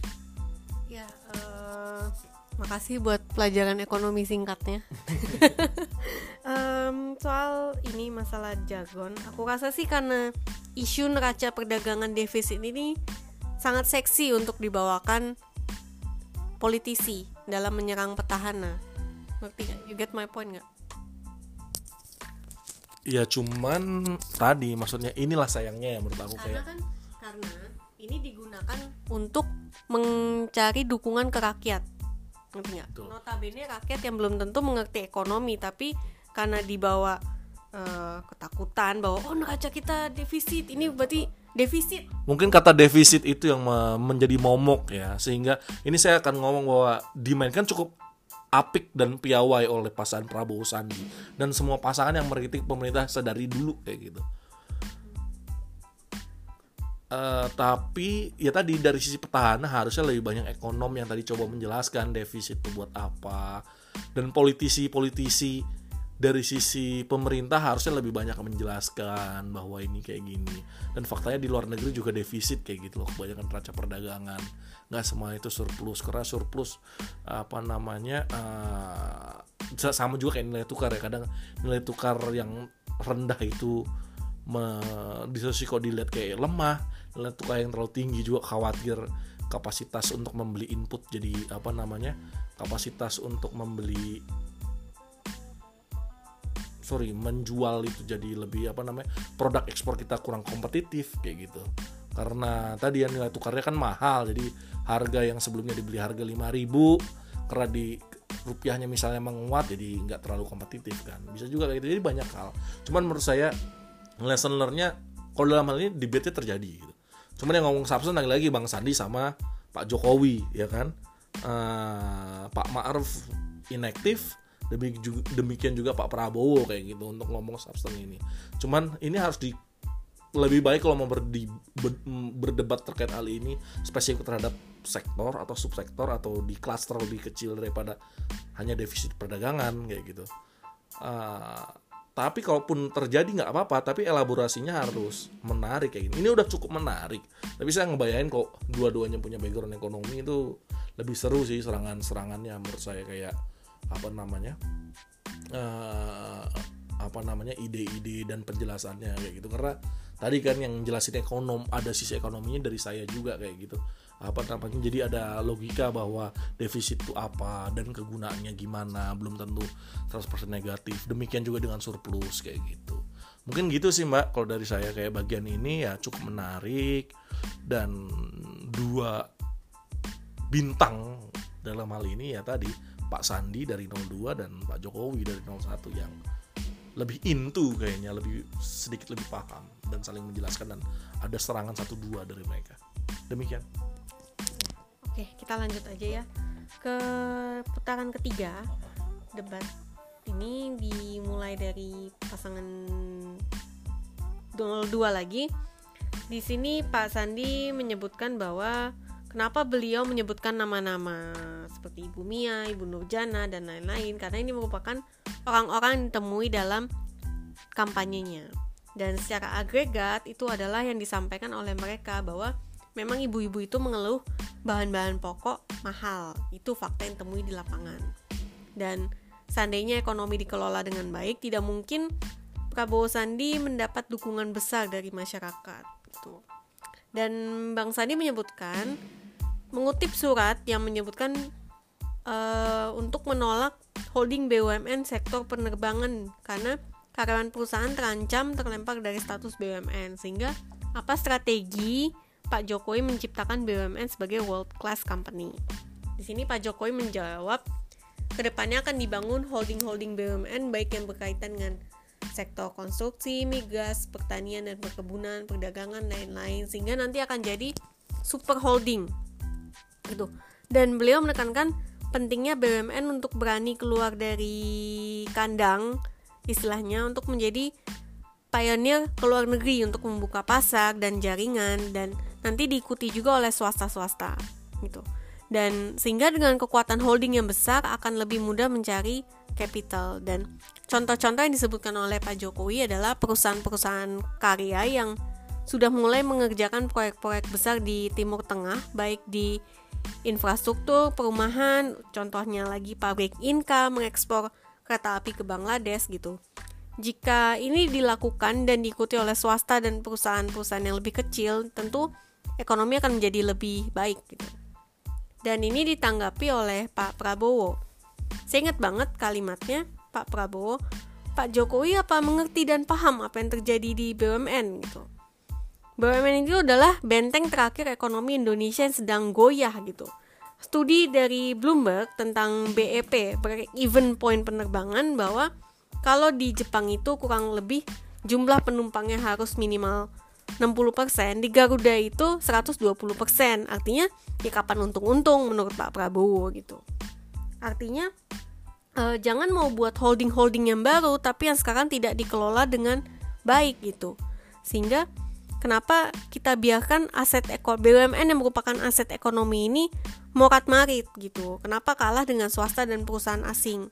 Ya uh, makasih buat pelajaran ekonomi singkatnya um, soal ini masalah jargon aku rasa sih karena isu neraca perdagangan defisit ini sangat seksi untuk dibawakan politisi dalam menyerang petahana. Ngerti gak? You get my point gak?
Ya cuman tadi maksudnya inilah sayangnya ya menurut aku
karena
kayak
kan karena ini digunakan untuk mencari dukungan ke rakyat nggak? Notabene rakyat yang belum tentu mengerti ekonomi tapi karena dibawa uh, ketakutan bahwa oh neraca kita defisit ini berarti defisit
mungkin kata defisit itu yang menjadi momok ya sehingga ini saya akan ngomong bahwa dimainkan cukup apik dan piawai oleh pasangan Prabowo Sandi dan semua pasangan yang meritik pemerintah sedari dulu kayak gitu. Uh, tapi ya tadi dari sisi petahana harusnya lebih banyak ekonom yang tadi coba menjelaskan defisit itu buat apa. Dan politisi-politisi dari sisi pemerintah harusnya lebih banyak menjelaskan bahwa ini kayak gini. Dan faktanya di luar negeri juga defisit kayak gitu loh kebanyakan neraca perdagangan. Nggak semua itu surplus karena surplus apa namanya uh, sama juga kayak nilai tukar ya. Kadang nilai tukar yang rendah itu me, di dilihat kayak lemah nilai tukar yang terlalu tinggi juga khawatir kapasitas untuk membeli input jadi apa namanya kapasitas untuk membeli sorry menjual itu jadi lebih apa namanya produk ekspor kita kurang kompetitif kayak gitu. Karena tadi yang nilai tukarnya kan mahal jadi harga yang sebelumnya dibeli harga 5000 karena di rupiahnya misalnya menguat jadi nggak terlalu kompetitif kan. Bisa juga kayak gitu jadi banyak hal. Cuman menurut saya lesson learnnya kalau dalam hal ini debate terjadi gitu cuman yang ngomong substance lagi-lagi Bang Sandi sama Pak Jokowi ya kan uh, Pak Ma'ruf inaktif demikian juga Pak Prabowo kayak gitu untuk ngomong substance ini. Cuman ini harus di lebih baik kalau mau berdi, ber, berdebat terkait hal ini spesifik terhadap sektor atau subsektor atau di klaster lebih kecil daripada hanya defisit perdagangan kayak gitu. Uh, tapi kalaupun terjadi nggak apa-apa, tapi elaborasinya harus menarik kayak gini. Ini udah cukup menarik. Tapi saya ngebayangin kok dua-duanya punya background ekonomi itu lebih seru sih serangan-serangannya menurut saya kayak apa namanya uh, apa namanya ide-ide dan penjelasannya kayak gitu karena tadi kan yang jelasin ekonom ada sisi ekonominya dari saya juga kayak gitu apa namanya jadi ada logika bahwa defisit itu apa dan kegunaannya gimana belum tentu 100% negatif. Demikian juga dengan surplus kayak gitu. Mungkin gitu sih mbak kalau dari saya. Kayak bagian ini ya cukup menarik dan dua bintang dalam hal ini ya tadi Pak Sandi dari 02 dan Pak Jokowi dari 01 yang lebih into kayaknya lebih sedikit lebih paham dan saling menjelaskan dan ada serangan satu dua dari mereka. Demikian
Oke, kita lanjut aja ya ke putaran ketiga debat ini dimulai dari pasangan 02 lagi. Di sini Pak Sandi menyebutkan bahwa kenapa beliau menyebutkan nama-nama seperti Ibu Mia, Ibu Nurjana dan lain-lain karena ini merupakan orang-orang yang ditemui dalam kampanyenya. Dan secara agregat itu adalah yang disampaikan oleh mereka bahwa memang ibu-ibu itu mengeluh bahan-bahan pokok mahal. Itu fakta yang temui di lapangan. Dan seandainya ekonomi dikelola dengan baik, tidak mungkin Prabowo Sandi mendapat dukungan besar dari masyarakat. Gitu. Dan Bang Sandi menyebutkan mengutip surat yang menyebutkan uh, untuk menolak holding BUMN sektor penerbangan karena karyawan perusahaan terancam terlempar dari status BUMN sehingga apa strategi Pak Jokowi menciptakan BUMN sebagai world class company. Di sini Pak Jokowi menjawab, ke depannya akan dibangun holding-holding BUMN baik yang berkaitan dengan sektor konstruksi, migas, pertanian dan perkebunan, perdagangan, lain-lain, sehingga nanti akan jadi super holding. Gitu. Dan beliau menekankan pentingnya BUMN untuk berani keluar dari kandang, istilahnya untuk menjadi pioneer ke luar negeri untuk membuka pasar dan jaringan dan nanti diikuti juga oleh swasta-swasta gitu. Dan sehingga dengan kekuatan holding yang besar akan lebih mudah mencari capital dan contoh-contoh yang disebutkan oleh Pak Jokowi adalah perusahaan-perusahaan karya yang sudah mulai mengerjakan proyek-proyek besar di Timur Tengah baik di infrastruktur perumahan contohnya lagi pabrik Inka mengekspor kereta api ke Bangladesh gitu jika ini dilakukan dan diikuti oleh swasta dan perusahaan-perusahaan yang lebih kecil, tentu ekonomi akan menjadi lebih baik gitu. Dan ini ditanggapi oleh Pak Prabowo. Saya ingat banget kalimatnya Pak Prabowo, Pak Jokowi apa mengerti dan paham apa yang terjadi di BUMN gitu. BUMN itu adalah benteng terakhir ekonomi Indonesia yang sedang goyah gitu. Studi dari Bloomberg tentang BEP, break-even point penerbangan bahwa kalau di Jepang itu kurang lebih jumlah penumpangnya harus minimal 60%, di Garuda itu 120%. Artinya ya kapan untung-untung menurut Pak Prabowo gitu. Artinya eh, jangan mau buat holding-holding yang baru tapi yang sekarang tidak dikelola dengan baik gitu. Sehingga kenapa kita biarkan aset eko BUMN yang merupakan aset ekonomi ini morat marit gitu. Kenapa kalah dengan swasta dan perusahaan asing?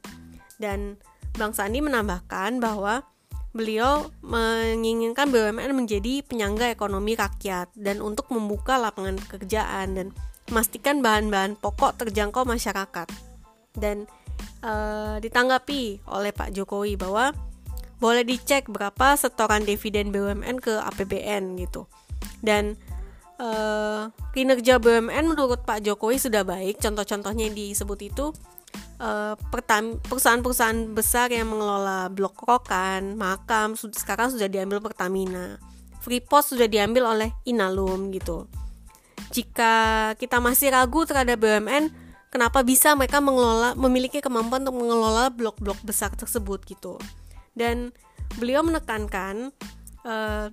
Dan Bang Sandi menambahkan bahwa beliau menginginkan BUMN menjadi penyangga ekonomi rakyat dan untuk membuka lapangan pekerjaan dan memastikan bahan-bahan pokok terjangkau masyarakat. Dan e, ditanggapi oleh Pak Jokowi bahwa boleh dicek berapa setoran dividen BUMN ke APBN gitu. Dan e, kinerja BUMN menurut Pak Jokowi sudah baik. Contoh-contohnya yang disebut itu uh, perusahaan-perusahaan besar yang mengelola blok rokan, makam sekarang sudah diambil Pertamina. Freeport sudah diambil oleh Inalum gitu. Jika kita masih ragu terhadap BUMN, kenapa bisa mereka mengelola memiliki kemampuan untuk mengelola blok-blok besar tersebut gitu. Dan beliau menekankan uh,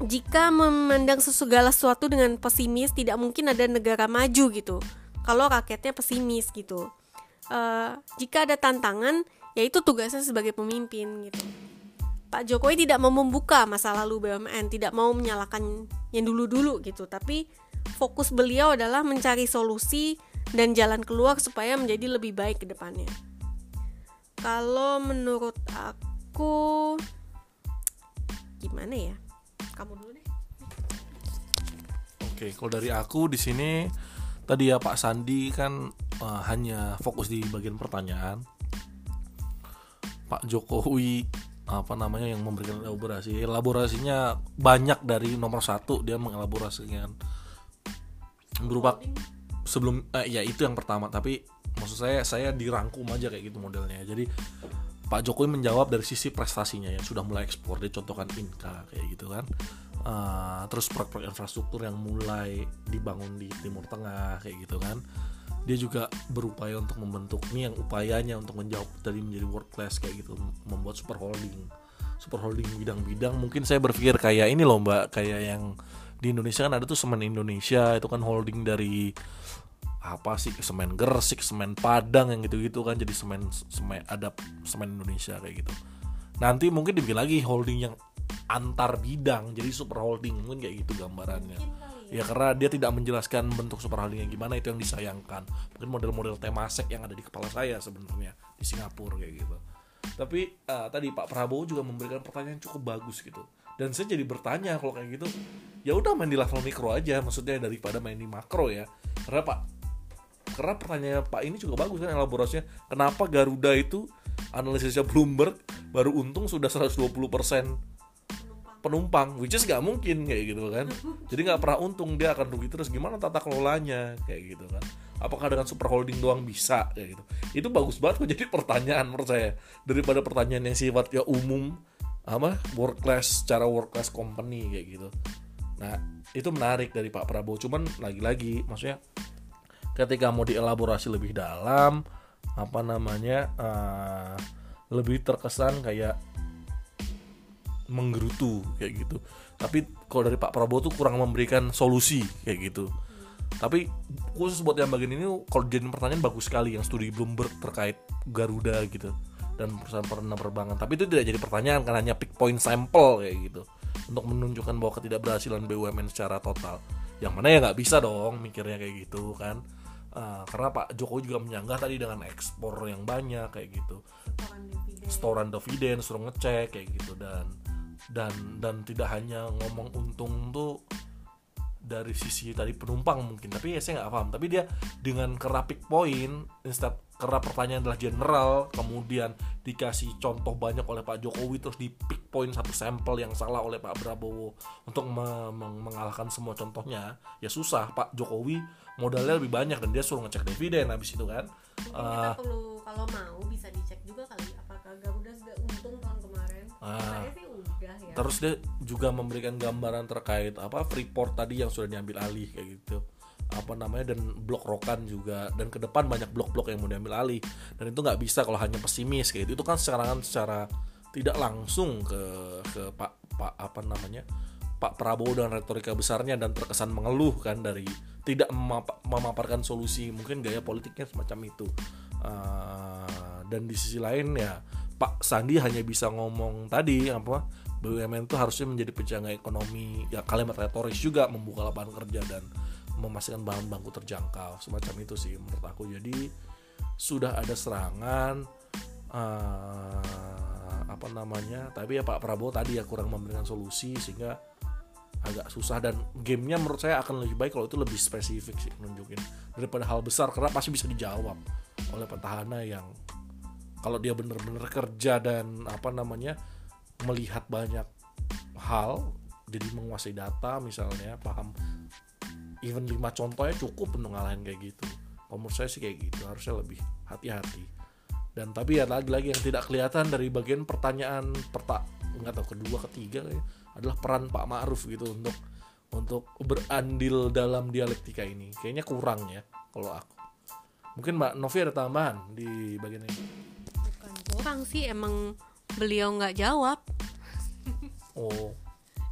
jika memandang segala sesuatu dengan pesimis tidak mungkin ada negara maju gitu kalau rakyatnya pesimis gitu uh, jika ada tantangan yaitu tugasnya sebagai pemimpin gitu. Pak Jokowi tidak mau membuka masa lalu BUMN tidak mau menyalahkan yang dulu-dulu gitu. Tapi fokus beliau adalah mencari solusi dan jalan keluar supaya menjadi lebih baik ke depannya. Kalau menurut aku gimana ya? Kamu dulu deh.
Oke kalau dari aku di sini tadi ya Pak Sandi kan uh, hanya fokus di bagian pertanyaan. Pak Jokowi apa namanya yang memberikan elaborasi. Elaborasinya banyak dari nomor satu dia mengelaborasikan. Berupa sebelum eh, ya itu yang pertama tapi maksud saya saya dirangkum aja kayak gitu modelnya. Jadi Pak Jokowi menjawab dari sisi prestasinya yang sudah mulai ekspor dia contohkan Inka kayak gitu kan uh, terus proyek-proyek infrastruktur yang mulai dibangun di Timur Tengah kayak gitu kan. Dia juga berupaya untuk membentuk ini yang upayanya untuk menjawab tadi menjadi world class kayak gitu. Membuat super holding. Super holding bidang-bidang. Mungkin saya berpikir kayak ini loh mbak. Kayak yang di Indonesia kan ada tuh semen Indonesia. Itu kan holding dari apa sih? Semen Gersik, semen Padang yang gitu-gitu kan. Jadi semen semen ada semen Indonesia kayak gitu. Nanti mungkin dibikin lagi holding yang antar bidang jadi super holding mungkin kayak gitu gambarannya. Ya. ya karena dia tidak menjelaskan bentuk super holding yang gimana itu yang disayangkan. Mungkin model-model Temasek yang ada di kepala saya sebenarnya di Singapura kayak gitu. Tapi uh, tadi Pak Prabowo juga memberikan pertanyaan cukup bagus gitu. Dan saya jadi bertanya kalau kayak gitu, ya udah main di level mikro aja, maksudnya daripada main di makro ya. Karena Pak karena pertanyaan Pak ini juga bagus kan elaborasinya kenapa Garuda itu analisisnya Bloomberg baru untung sudah 120% penumpang which is gak mungkin kayak gitu kan. Jadi nggak pernah untung dia akan rugi terus. Gimana tata kelolanya kayak gitu kan. Apakah dengan super holding doang bisa kayak gitu. Itu bagus banget kok jadi pertanyaan menurut saya. Daripada pertanyaan yang sifatnya umum apa world class cara world class company kayak gitu. Nah itu menarik dari Pak Prabowo. Cuman lagi-lagi maksudnya ketika mau dielaborasi lebih dalam apa namanya uh, lebih terkesan kayak menggerutu kayak gitu. Tapi kalau dari Pak Prabowo tuh kurang memberikan solusi kayak gitu. Tapi khusus buat yang bagian ini kalau jadi pertanyaan bagus sekali yang studi Bloomberg terkait Garuda gitu dan perusahaan penerbangan tapi itu tidak jadi pertanyaan karena hanya pick point sample kayak gitu. Untuk menunjukkan bahwa ketidakberhasilan BUMN secara total. Yang mana ya nggak bisa dong mikirnya kayak gitu kan? Uh, karena Pak Jokowi juga menyanggah tadi dengan ekspor yang banyak kayak gitu. Setoran dividen suruh ngecek kayak gitu. Dan dan dan tidak hanya ngomong untung tuh dari sisi tadi penumpang mungkin tapi ya saya nggak paham. Tapi dia dengan kerapik poin instead karena pertanyaan adalah general kemudian dikasih contoh banyak oleh Pak Jokowi terus di pick point satu sampel yang salah oleh Pak Prabowo untuk me mengalahkan semua contohnya ya susah. Pak Jokowi modalnya lebih banyak dan dia suruh ngecek dividen habis itu kan.
Uh, perlu kalau mau bisa dicek juga kali apakah Garuda sudah untung tahun kemarin. Uh, sih udah ya
terus dia juga memberikan gambaran terkait apa Freeport tadi yang sudah diambil alih kayak gitu. Apa namanya dan blok rokan juga. Dan ke depan banyak blok-blok yang mau diambil alih. Dan itu nggak bisa kalau hanya pesimis kayak gitu. Itu kan sekarang secara tidak langsung ke ke Pak Pak apa namanya Pak Prabowo dan retorika besarnya dan terkesan mengeluh kan dari tidak memaparkan solusi mungkin gaya politiknya semacam itu. Uh, dan di sisi lain ya Pak Sandi hanya bisa ngomong tadi apa BUMN itu harusnya menjadi penyangga ekonomi ya kalimat retoris juga membuka lapangan kerja dan memastikan bahan bangku terjangkau semacam itu sih menurut aku. Jadi sudah ada serangan uh, apa namanya tapi ya Pak Prabowo tadi ya kurang memberikan solusi sehingga agak susah dan gamenya menurut saya akan lebih baik kalau itu lebih spesifik sih nunjukin. Daripada hal besar karena pasti bisa dijawab oleh petahana yang kalau dia benar-benar kerja dan apa namanya melihat banyak hal jadi menguasai data misalnya paham. Even 5 contohnya cukup untuk ngalahin kayak gitu. Kalau saya sih kayak gitu harusnya lebih hati-hati. Dan tapi ya lagi-lagi yang tidak kelihatan dari bagian pertanyaan perta nggak tahu kedua ketiga kayak, adalah peran Pak Ma'ruf gitu untuk untuk berandil dalam dialektika ini. Kayaknya kurang ya kalau aku. Mungkin Mbak Novi ada tambahan di bagian ini?
Bukan kurang sih emang beliau nggak jawab
oh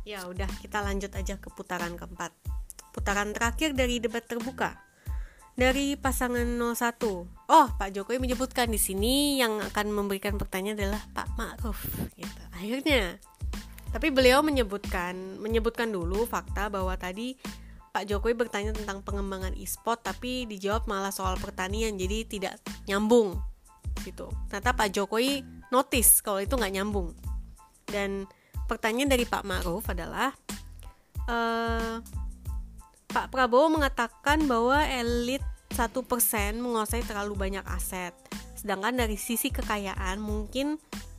ya udah kita lanjut aja ke putaran keempat putaran terakhir dari debat terbuka dari pasangan 01. Oh, Pak Jokowi menyebutkan di sini yang akan memberikan pertanyaan adalah Pak Ma'ruf gitu. Akhirnya. Tapi beliau menyebutkan menyebutkan dulu fakta bahwa tadi Pak Jokowi bertanya tentang pengembangan e-sport tapi dijawab malah soal pertanian jadi tidak nyambung gitu. Ternyata Pak Jokowi notice kalau itu nggak nyambung. Dan pertanyaan dari Pak Ma'ruf adalah uh, Pak Prabowo mengatakan bahwa elit 1% menguasai terlalu banyak aset. Sedangkan dari sisi kekayaan mungkin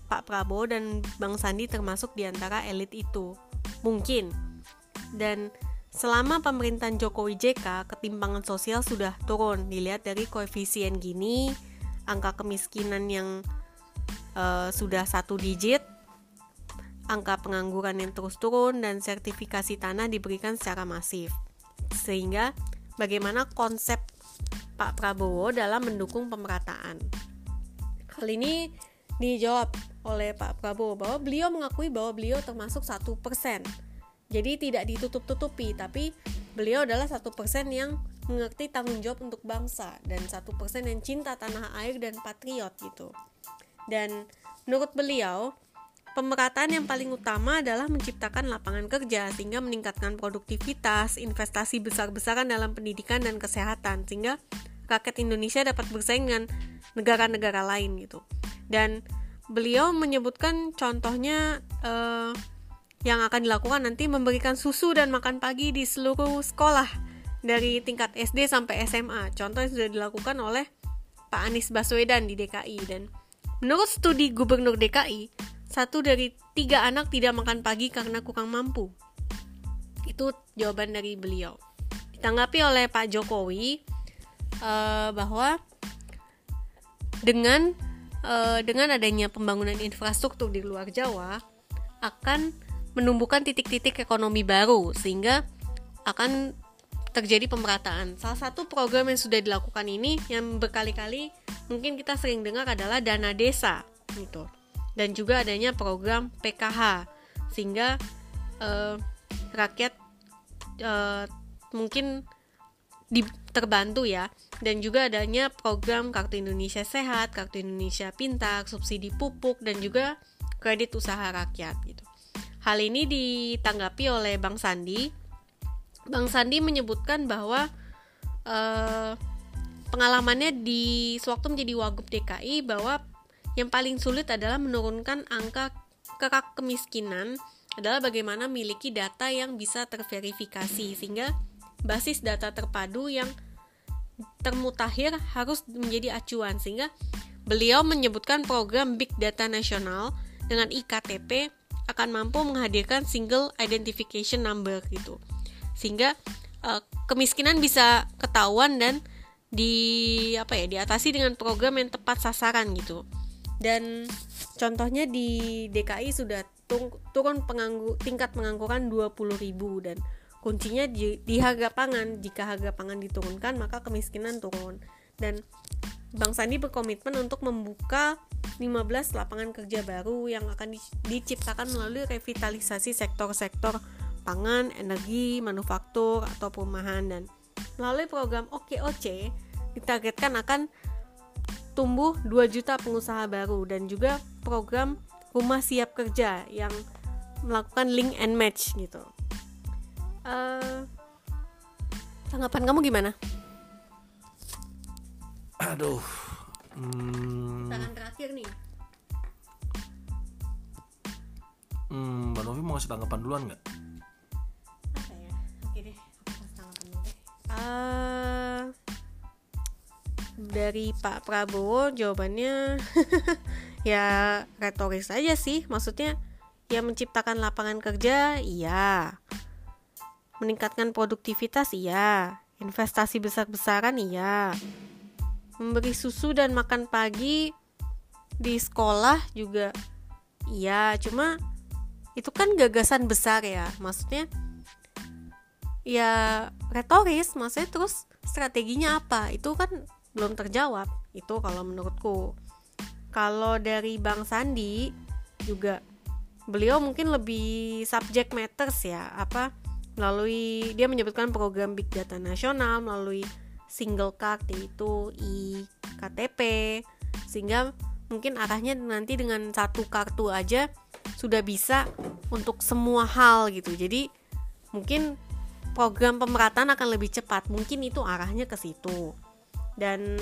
Pak Prabowo dan Bang Sandi termasuk di antara elit itu. Mungkin. Dan selama pemerintahan Jokowi JK, ketimpangan sosial sudah turun. Dilihat dari koefisien gini, angka kemiskinan yang uh, sudah satu digit angka pengangguran yang terus turun dan sertifikasi tanah diberikan secara masif. Sehingga bagaimana konsep Pak Prabowo dalam mendukung pemerataan. Hal ini dijawab oleh Pak Prabowo bahwa beliau mengakui bahwa beliau termasuk satu persen. Jadi tidak ditutup-tutupi, tapi beliau adalah satu persen yang mengerti tanggung jawab untuk bangsa dan satu persen yang cinta tanah air dan patriot gitu. Dan menurut beliau, Pemerataan yang paling utama adalah menciptakan lapangan kerja sehingga meningkatkan produktivitas, investasi besar-besaran dalam pendidikan dan kesehatan sehingga rakyat Indonesia dapat bersaing dengan negara-negara lain gitu. Dan beliau menyebutkan contohnya uh, yang akan dilakukan nanti memberikan susu dan makan pagi di seluruh sekolah dari tingkat SD sampai SMA. Contoh yang sudah dilakukan oleh Pak Anies Baswedan di DKI dan menurut studi Gubernur DKI satu dari tiga anak tidak makan pagi karena kurang mampu. Itu jawaban dari beliau. Ditanggapi oleh Pak Jokowi uh, bahwa dengan uh, dengan adanya pembangunan infrastruktur di luar Jawa akan menumbuhkan titik-titik ekonomi baru sehingga akan terjadi pemerataan. Salah satu program yang sudah dilakukan ini yang berkali-kali mungkin kita sering dengar adalah dana desa gitu dan juga adanya program PKH sehingga uh, rakyat uh, mungkin di, terbantu ya dan juga adanya program Kartu Indonesia Sehat, Kartu Indonesia Pintar, subsidi pupuk dan juga kredit usaha rakyat gitu. Hal ini ditanggapi oleh Bang Sandi. Bang Sandi menyebutkan bahwa uh, pengalamannya di sewaktu menjadi wagub DKI bahwa yang paling sulit adalah menurunkan angka kerak kemiskinan adalah bagaimana memiliki data yang bisa terverifikasi sehingga basis data terpadu yang termutakhir harus menjadi acuan. Sehingga beliau menyebutkan program Big Data Nasional dengan IKTP akan mampu menghadirkan single identification number gitu sehingga uh, kemiskinan bisa ketahuan dan di apa ya diatasi dengan program yang tepat sasaran gitu. Dan contohnya di DKI sudah turun penganggu, tingkat pengangguran 20.000 dan kuncinya di, di harga pangan. Jika harga pangan diturunkan maka kemiskinan turun. Dan Bang Sandi berkomitmen untuk membuka 15 lapangan kerja baru yang akan di, diciptakan melalui revitalisasi sektor-sektor pangan, energi, manufaktur atau perumahan dan melalui program OKOC ditargetkan akan tumbuh 2 juta pengusaha baru dan juga program rumah siap kerja yang melakukan link and match gitu. Uh, tanggapan kamu gimana?
Aduh. Hmm.
Tangan terakhir nih.
Hmm, Mbak Novi mau ngasih tanggapan duluan nggak?
Uh, dari Pak Prabowo jawabannya ya retoris aja sih. Maksudnya ya menciptakan lapangan kerja iya. Meningkatkan produktivitas iya. Investasi besar-besaran iya. Memberi susu dan makan pagi di sekolah juga iya. Cuma itu kan gagasan besar ya. Maksudnya ya retoris maksudnya terus strateginya apa? Itu kan belum terjawab itu kalau menurutku. Kalau dari Bang Sandi juga beliau mungkin lebih subject matters ya apa melalui dia menyebutkan program big data nasional melalui single card yaitu iktp sehingga mungkin arahnya nanti dengan satu kartu aja sudah bisa untuk semua hal gitu. Jadi mungkin program pemerataan akan lebih cepat mungkin itu arahnya ke situ dan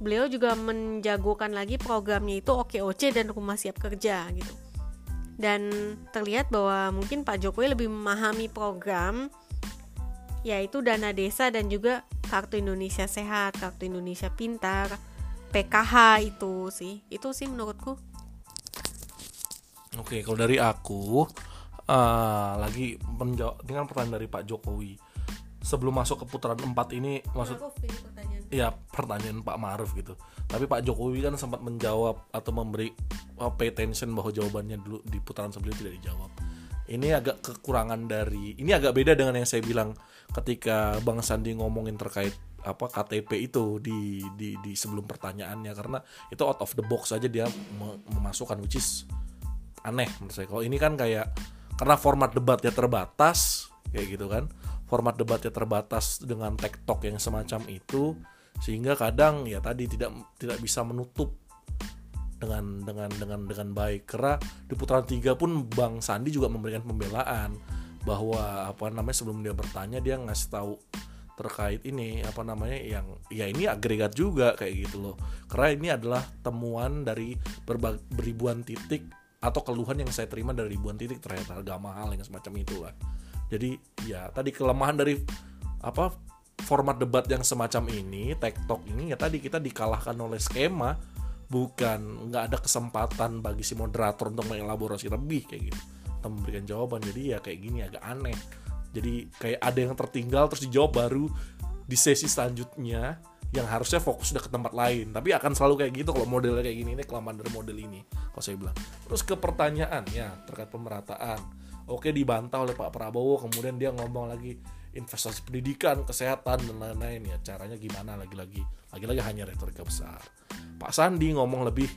beliau juga menjagokan lagi programnya itu OKOC dan Rumah Siap Kerja gitu. Dan terlihat bahwa mungkin Pak Jokowi lebih memahami program yaitu dana desa dan juga Kartu Indonesia Sehat, Kartu Indonesia Pintar, PKH itu sih. Itu sih menurutku.
Oke, kalau dari aku uh, lagi menjawab dengan pertanyaan dari Pak Jokowi. Sebelum masuk ke putaran 4 ini maksud
pertanyaan?
Ya pertanyaan Pak Maruf gitu. Tapi Pak Jokowi kan sempat menjawab atau memberi uh, pay attention bahwa jawabannya dulu di putaran sebelumnya tidak dijawab. Ini agak kekurangan dari ini agak beda dengan yang saya bilang ketika Bang Sandi ngomongin terkait apa KTP itu di di di sebelum pertanyaannya. Karena itu out of the box aja dia memasukkan which is aneh menurut saya. Kalau ini kan kayak karena format debatnya terbatas kayak gitu kan. Format debatnya terbatas dengan tektok yang semacam itu sehingga kadang ya tadi tidak tidak bisa menutup dengan dengan dengan dengan baik. Karena di putaran tiga pun Bang Sandi juga memberikan pembelaan bahwa apa namanya sebelum dia bertanya dia ngasih tahu terkait ini apa namanya yang ya ini agregat juga kayak gitu loh. Karena ini adalah temuan dari berbagai beribuan titik atau keluhan yang saya terima dari ribuan titik terkait harga mahal yang semacam itu lah jadi ya tadi kelemahan dari apa format debat yang semacam ini, TikTok ini ya tadi kita dikalahkan oleh skema, bukan nggak ada kesempatan bagi si moderator untuk mengelaborasi lebih kayak gitu, atau memberikan jawaban. Jadi ya kayak gini agak aneh. Jadi kayak ada yang tertinggal terus dijawab baru di sesi selanjutnya yang harusnya fokus udah ke tempat lain. Tapi akan selalu kayak gitu kalau modelnya kayak gini ini kelamaan dari model ini kalau saya bilang. Terus ke pertanyaan ya terkait pemerataan. Oke dibantah oleh Pak Prabowo kemudian dia ngomong lagi investasi pendidikan, kesehatan dan lain-lain. Ya caranya gimana lagi-lagi? Lagi-lagi hanya retorika besar. Pak Sandi ngomong lebih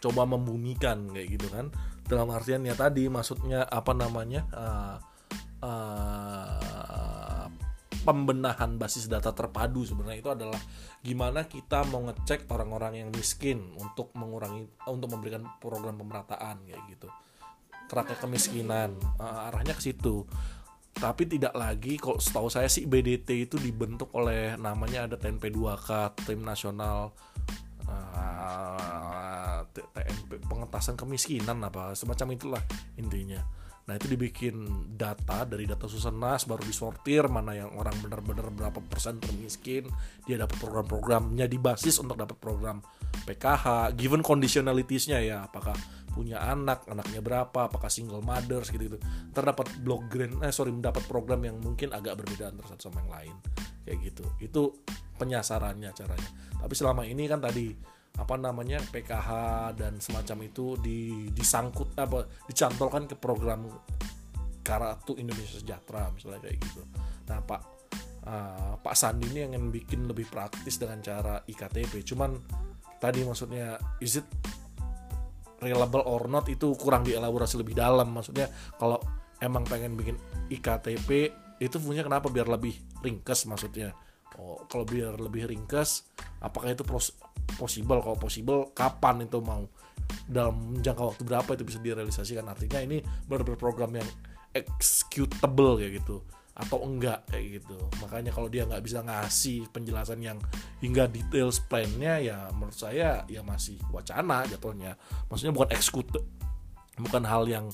coba membumikan kayak gitu kan. Dalam artian ya tadi maksudnya apa namanya uh, uh, pembenahan basis data terpadu sebenarnya itu adalah gimana kita mau ngecek orang-orang yang miskin untuk mengurangi untuk memberikan program pemerataan kayak gitu. Keraknya kemiskinan uh, arahnya ke situ. Tapi tidak lagi kalau setahu saya sih BDT itu dibentuk oleh namanya ada TNP2K tim nasional uh, ah, TNP pengetasan kemiskinan apa semacam itulah intinya Nah itu dibikin data dari data Susenas baru disortir mana yang orang benar-benar berapa persen termiskin. Dia dapat program-programnya di basis untuk dapat program PKH given conditionalitiesnya ya apakah punya anak anaknya berapa apakah single mothers gitu gitu terdapat blog grant eh sorry mendapat program yang mungkin agak berbeda antara satu sama yang lain. Kayak gitu. Itu penyasarannya caranya. Tapi selama ini kan tadi apa namanya PKH dan semacam itu di, disangkut apa dicantolkan ke program Karatu Indonesia Sejahtera misalnya kayak gitu. Nah Pak uh, Pak Sandi ini yang bikin lebih praktis dengan cara iktp. Cuman tadi maksudnya is it reliable or not itu kurang dielaborasi lebih dalam. Maksudnya kalau emang pengen bikin iktp itu punya kenapa biar lebih ringkas maksudnya. Oh, kalau biar lebih ringkas, apakah itu pros possible? Kalau possible kapan itu mau? Dalam jangka waktu berapa itu bisa direalisasikan? Artinya ini benar-benar program yang executable kayak gitu atau enggak kayak gitu. Makanya kalau dia nggak bisa ngasih penjelasan yang hingga details plannya ya menurut saya ya masih wacana jatuhnya. Maksudnya bukan execute bukan hal yang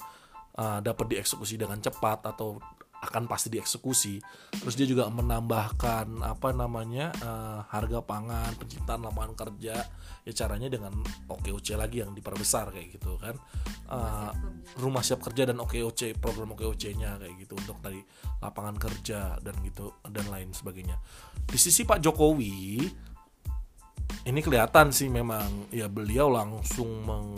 uh, dapat dieksekusi dengan cepat atau akan pasti dieksekusi. Terus dia juga menambahkan apa namanya uh, harga pangan, penciptaan lapangan kerja. Ya caranya dengan OKOC lagi yang diperbesar kayak gitu kan. Uh, rumah siap kerja dan OKOC program OKOC-nya kayak gitu untuk tadi lapangan kerja dan gitu dan lain sebagainya. Di sisi Pak Jokowi ini kelihatan sih memang ya beliau langsung meng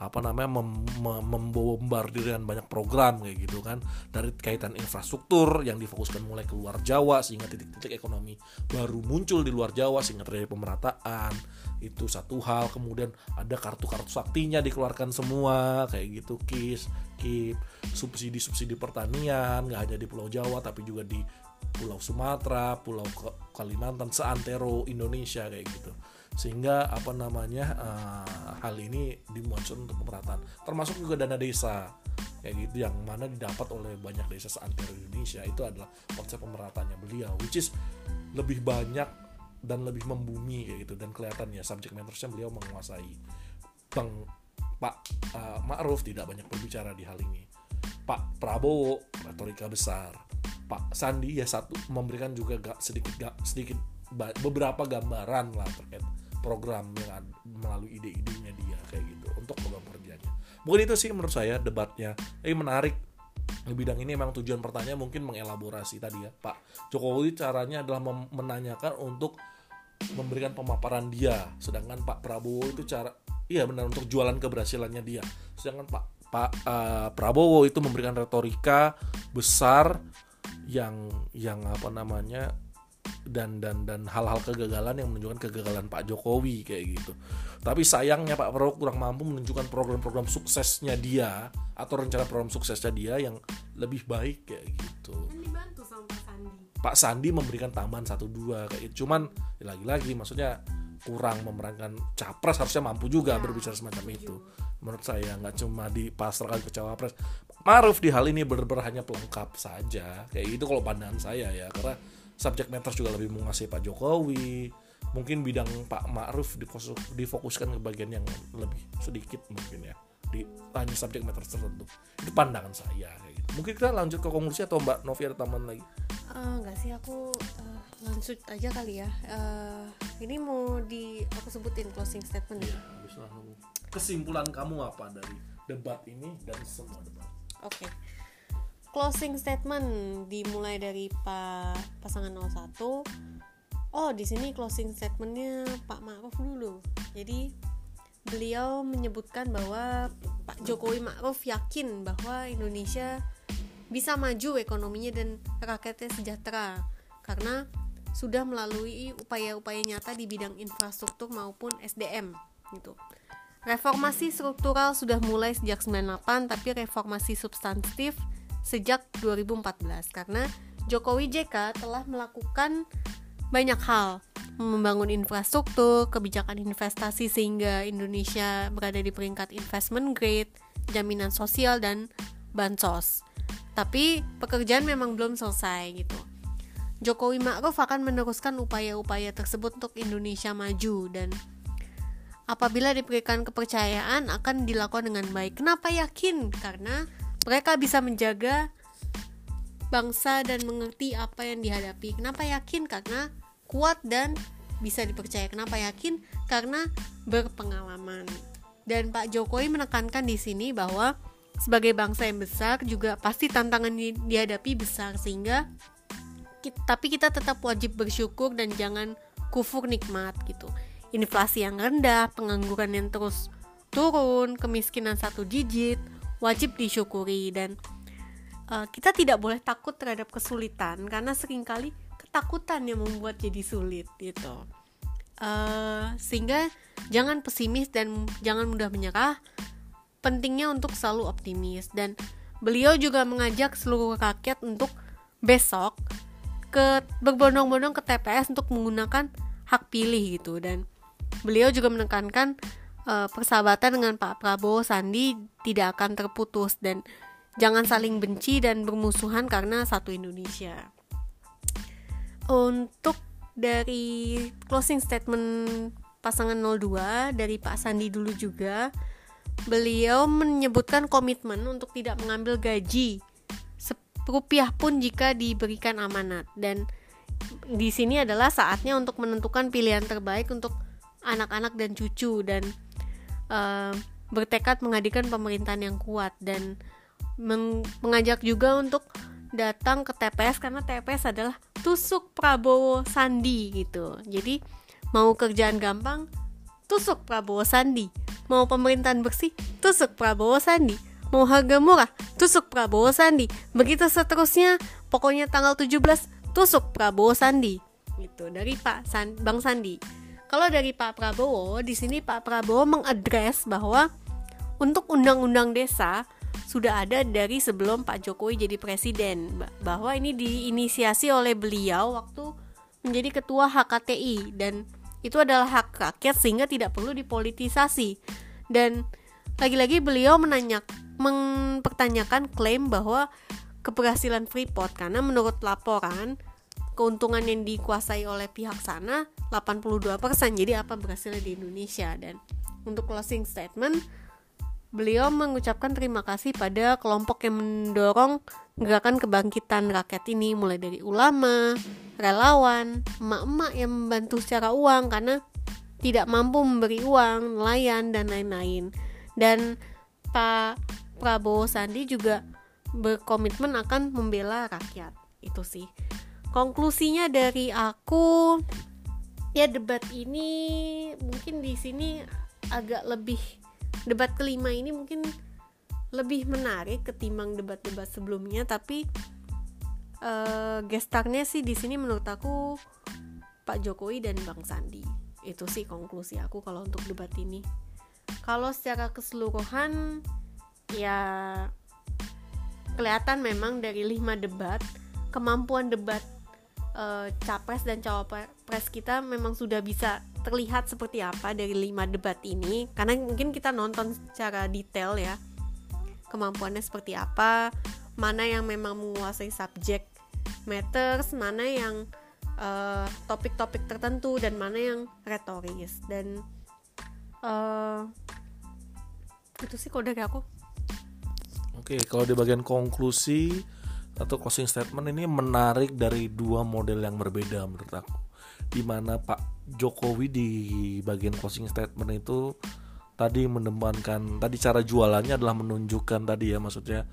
apa namanya mem, mem, membombardir dengan banyak program kayak gitu kan. Dari kaitan infrastruktur yang difokuskan mulai keluar Jawa sehingga titik-titik ekonomi baru muncul di luar Jawa sehingga terjadi pemerataan. Itu satu hal. Kemudian ada kartu-kartu saktinya dikeluarkan semua kayak gitu. Kis kip subsidi-subsidi pertanian nggak hanya di Pulau Jawa tapi juga di Pulau Sumatera Pulau Kalimantan seantero Indonesia kayak gitu sehingga apa namanya uh, hal ini dimuncul untuk pemerataan. Termasuk juga dana desa. Kayak gitu yang mana didapat oleh banyak desa seantero Indonesia. Itu adalah konsep pemerataannya beliau which is lebih banyak dan lebih membumi kayak gitu. Dan kelihatannya subject mattersnya beliau menguasai. Bang Pak uh, Ma'ruf tidak banyak berbicara di hal ini. Pak Prabowo retorika besar. Pak Sandi ya satu memberikan juga gak, sedikit gak, sedikit beberapa gambaran lah terkait program yang melalui ide-idenya dia kayak gitu untuk program kerjanya. Mungkin itu sih menurut saya debatnya. Ini menarik. Di bidang ini memang tujuan pertanyaan mungkin mengelaborasi tadi ya Pak Jokowi caranya adalah menanyakan untuk memberikan pemaparan dia. Sedangkan Pak Prabowo itu cara iya benar untuk jualan keberhasilannya dia. Sedangkan Pak Pak eh, Prabowo itu memberikan retorika besar yang yang apa namanya dan dan dan hal-hal kegagalan yang menunjukkan kegagalan Pak Jokowi kayak gitu. Tapi sayangnya Pak Prabowo kurang mampu menunjukkan program-program suksesnya dia atau rencana program suksesnya dia yang lebih baik kayak gitu.
Kan dibantu sama Pak Sandi.
Pak Sandi memberikan tambahan satu dua kayak gitu. Cuman ya lagi-lagi maksudnya kurang memerankan capres harusnya mampu juga
Ya,
berbicara semacam itu. Menurut saya nggak cuma dipasrahkan ke cawapres. Maruf di hal ini benar-benar hanya pelengkap saja. Kayak gitu kalau pandangan saya ya karena subject matter juga lebih menguasai Pak Jokowi. Mungkin bidang Pak Ma'ruf difokus- difokuskan ke bagian yang lebih sedikit mungkin ya di hanya subject matter tertentu. Itu pandangan saya kayak gitu. Mungkin kita lanjut ke konklusi atau Mbak Novi ada tambahan lagi?
Enggak sih aku eh, lanjut aja kali ya. Eh, ini mau di aku sebutin closing statement ya.
Kesimpulan kamu apa dari debat ini dan semua debat?
Oke. Closing statement dimulai dari Pak pasangan 01. Oh, di sini closing statementnya Pak Ma'ruf dulu. Jadi beliau menyebutkan bahwa Pak Jokowi Ma'ruf yakin bahwa Indonesia bisa maju ekonominya dan rakyatnya sejahtera karena sudah melalui upaya-upaya nyata di bidang infrastruktur maupun SDM gitu. Reformasi struktural sudah mulai sejak 98 tapi reformasi substantif sejak 2014 karena Jokowi JK telah melakukan banyak hal membangun infrastruktur, kebijakan investasi sehingga Indonesia berada di peringkat investment grade, jaminan sosial dan bansos. Tapi pekerjaan memang belum selesai gitu. Jokowi Ma'ruf akan meneruskan upaya-upaya tersebut untuk Indonesia maju dan apabila diberikan kepercayaan akan dilakukan dengan baik. Kenapa yakin? Karena mereka bisa menjaga bangsa dan mengerti apa yang dihadapi. Kenapa yakin? Karena kuat dan bisa dipercaya. Kenapa yakin? Karena berpengalaman. Dan Pak Jokowi menekankan di sini bahwa sebagai bangsa yang besar juga pasti tantangan di- dihadapi besar sehingga ki- tapi kita tetap wajib bersyukur dan jangan kufur nikmat gitu. Inflasi yang rendah, pengangguran yang terus turun, kemiskinan satu digit wajib disyukuri dan uh, kita tidak boleh takut terhadap kesulitan karena sering kali ketakutan yang membuat jadi sulit gitu. Uh, sehingga jangan pesimis dan jangan mudah menyerah. Pentingnya untuk selalu optimis dan beliau juga mengajak seluruh rakyat untuk besok ke berbondong-bondong ke TPS untuk menggunakan hak pilih gitu dan beliau juga menekankan eh, persahabatan dengan Pak Prabowo Sandi tidak akan terputus dan jangan saling benci dan bermusuhan karena satu Indonesia. Untuk dari closing statement pasangan 02 dari Pak Sandi dulu juga beliau menyebutkan komitmen untuk tidak mengambil gaji rupiah pun jika diberikan amanat dan di sini adalah saatnya untuk menentukan pilihan terbaik untuk anak-anak dan cucu dan eh, bertekad menghadirkan pemerintahan yang kuat dan meng- mengajak juga untuk datang ke TPS karena TPS adalah tusuk Prabowo Sandi gitu. Jadi mau kerjaan gampang tusuk Prabowo Sandi. Mau pemerintahan bersih tusuk Prabowo Sandi. Mau harga murah tusuk Prabowo Sandi. Begitu seterusnya pokoknya tanggal 17 tusuk Prabowo Sandi. Gitu dari Pak San Bang Sandi kalau dari Pak Prabowo di sini Pak Prabowo mengadres bahwa untuk undang-undang desa sudah ada dari sebelum Pak Jokowi jadi presiden Ba- bahwa ini diinisiasi oleh beliau waktu menjadi ketua HKTI dan itu adalah hak rakyat sehingga tidak perlu dipolitisasi. Dan lagi-lagi beliau menanyak mempertanyakan klaim bahwa keberhasilan Freeport karena menurut laporan keuntungan yang dikuasai oleh pihak sana 82% jadi apa berhasilnya di Indonesia? Dan untuk closing statement beliau mengucapkan terima kasih pada kelompok yang mendorong gerakan kebangkitan rakyat ini mulai dari ulama, relawan, emak-emak yang membantu secara uang karena tidak mampu memberi uang, nelayan dan lain-lain. Dan Pak Prabowo Sandi juga berkomitmen akan membela rakyat. Itu sih konklusinya dari aku ya debat ini mungkin di sini agak lebih debat kelima ini mungkin lebih menarik ketimbang debat-debat sebelumnya tapi uh, gestarnya sih di sini menurut aku Pak Jokowi dan Bang Sandi. Itu sih konklusi aku kalau untuk debat ini. Kalau secara keseluruhan ya kelihatan memang dari lima debat kemampuan debat uh, capres dan cawapres kita memang sudah bisa terlihat seperti apa dari lima debat ini. Karena mungkin kita nonton secara detail ya kemampuannya seperti apa mana yang memang menguasai subjek matters mana yang eh, topik-topik uh, tertentu dan mana yang retoris. Dan uh, itu sih kalau dari aku.
Oke kalau di bagian konklusi atau closing statement ini menarik dari dua model yang berbeda menurut aku. Di mana Pak Jokowi di bagian closing statement itu tadi mendepankan tadi cara jualannya adalah menunjukkan tadi ya maksudnya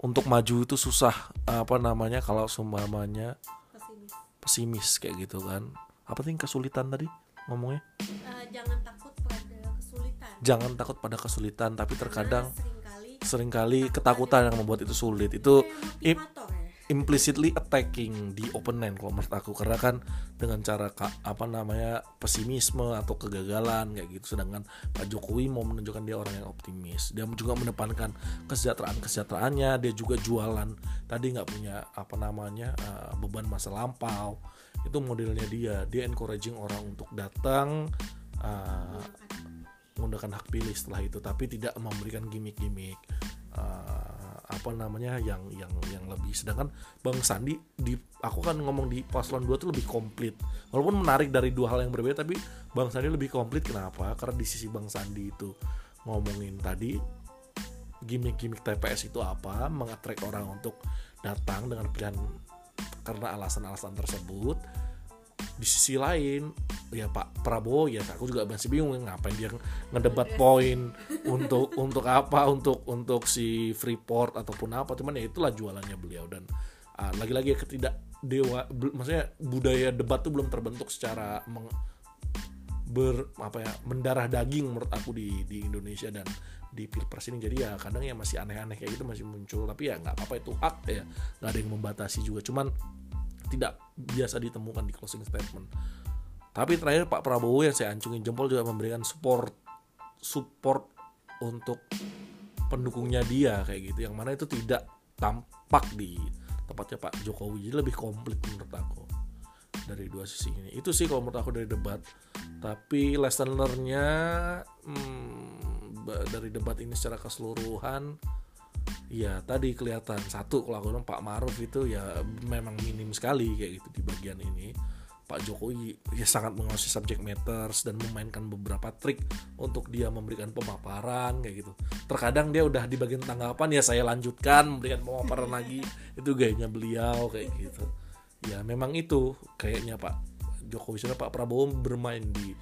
untuk maju itu susah apa namanya kalau seumpamanya pesimis. pesimis kayak gitu kan. Apa sih kesulitan tadi ngomongnya?
Uh, jangan takut pada kesulitan.
Jangan takut pada kesulitan tapi terkadang sering kali ketakutan yang membuat itu sulit. Itu implicitly attacking di opponent kalau menurut aku. Karena kan dengan cara apa namanya pesimisme atau kegagalan kayak gitu sedangkan Pak Jokowi mau menunjukkan dia orang yang optimis. Dia juga mendepankan kesejahteraan kesejahteraannya dia juga jualan. Tadi nggak punya apa namanya uh, beban masa lampau. Itu modelnya dia. Dia encouraging orang untuk datang uh, menggunakan hak pilih setelah itu tapi tidak memberikan gimmick-gimmick uh, apa namanya yang yang yang lebih. Sedangkan Bang Sandi di aku kan ngomong di paslon 2 tuh lebih komplit. Walaupun menarik dari dua hal yang berbeda tapi Bang Sandi lebih komplit. Kenapa? Karena di sisi Bang Sandi itu ngomongin tadi gimmick-gimmick TPS itu apa mengatrek orang untuk datang dengan pilihan karena alasan-alasan tersebut di sisi lain ya Pak Prabowo ya aku juga masih bingung ngapain dia ngedebat poin untuk untuk apa untuk untuk si Freeport ataupun apa. Cuman ya itulah jualannya beliau. Dan uh, lagi-lagi ketidak dewa maksudnya budaya debat tuh belum terbentuk secara meng, ber apa ya mendarah daging menurut aku di di Indonesia dan di pilpres ini. Jadi ya kadang ya masih aneh-aneh kayak gitu masih muncul. Tapi ya nggak apa-apa itu hak ya. Nggak ada yang membatasi juga. Cuman tidak biasa ditemukan di closing statement. Tapi terakhir Pak Prabowo yang saya ancungin jempol juga memberikan support support untuk pendukungnya dia kayak gitu. Yang mana itu tidak tampak di tempatnya Pak Jokowi. Jadi lebih komplit menurut aku dari dua sisi ini. Itu sih kalau menurut aku dari debat. Tapi lesson learnnya hmm, dari debat ini secara keseluruhan ya tadi kelihatan satu kalau aku bilang Pak Maruf itu ya memang minim sekali kayak gitu di bagian ini Pak Jokowi ya sangat menguasai subject matters dan memainkan beberapa trik untuk dia memberikan pemaparan kayak gitu. Terkadang dia udah di bagian tanggapan ya saya lanjutkan memberikan pemaparan lagi itu gayanya beliau kayak gitu. Ya memang itu kayaknya Pak Jokowi sudah Pak Prabowo bermain di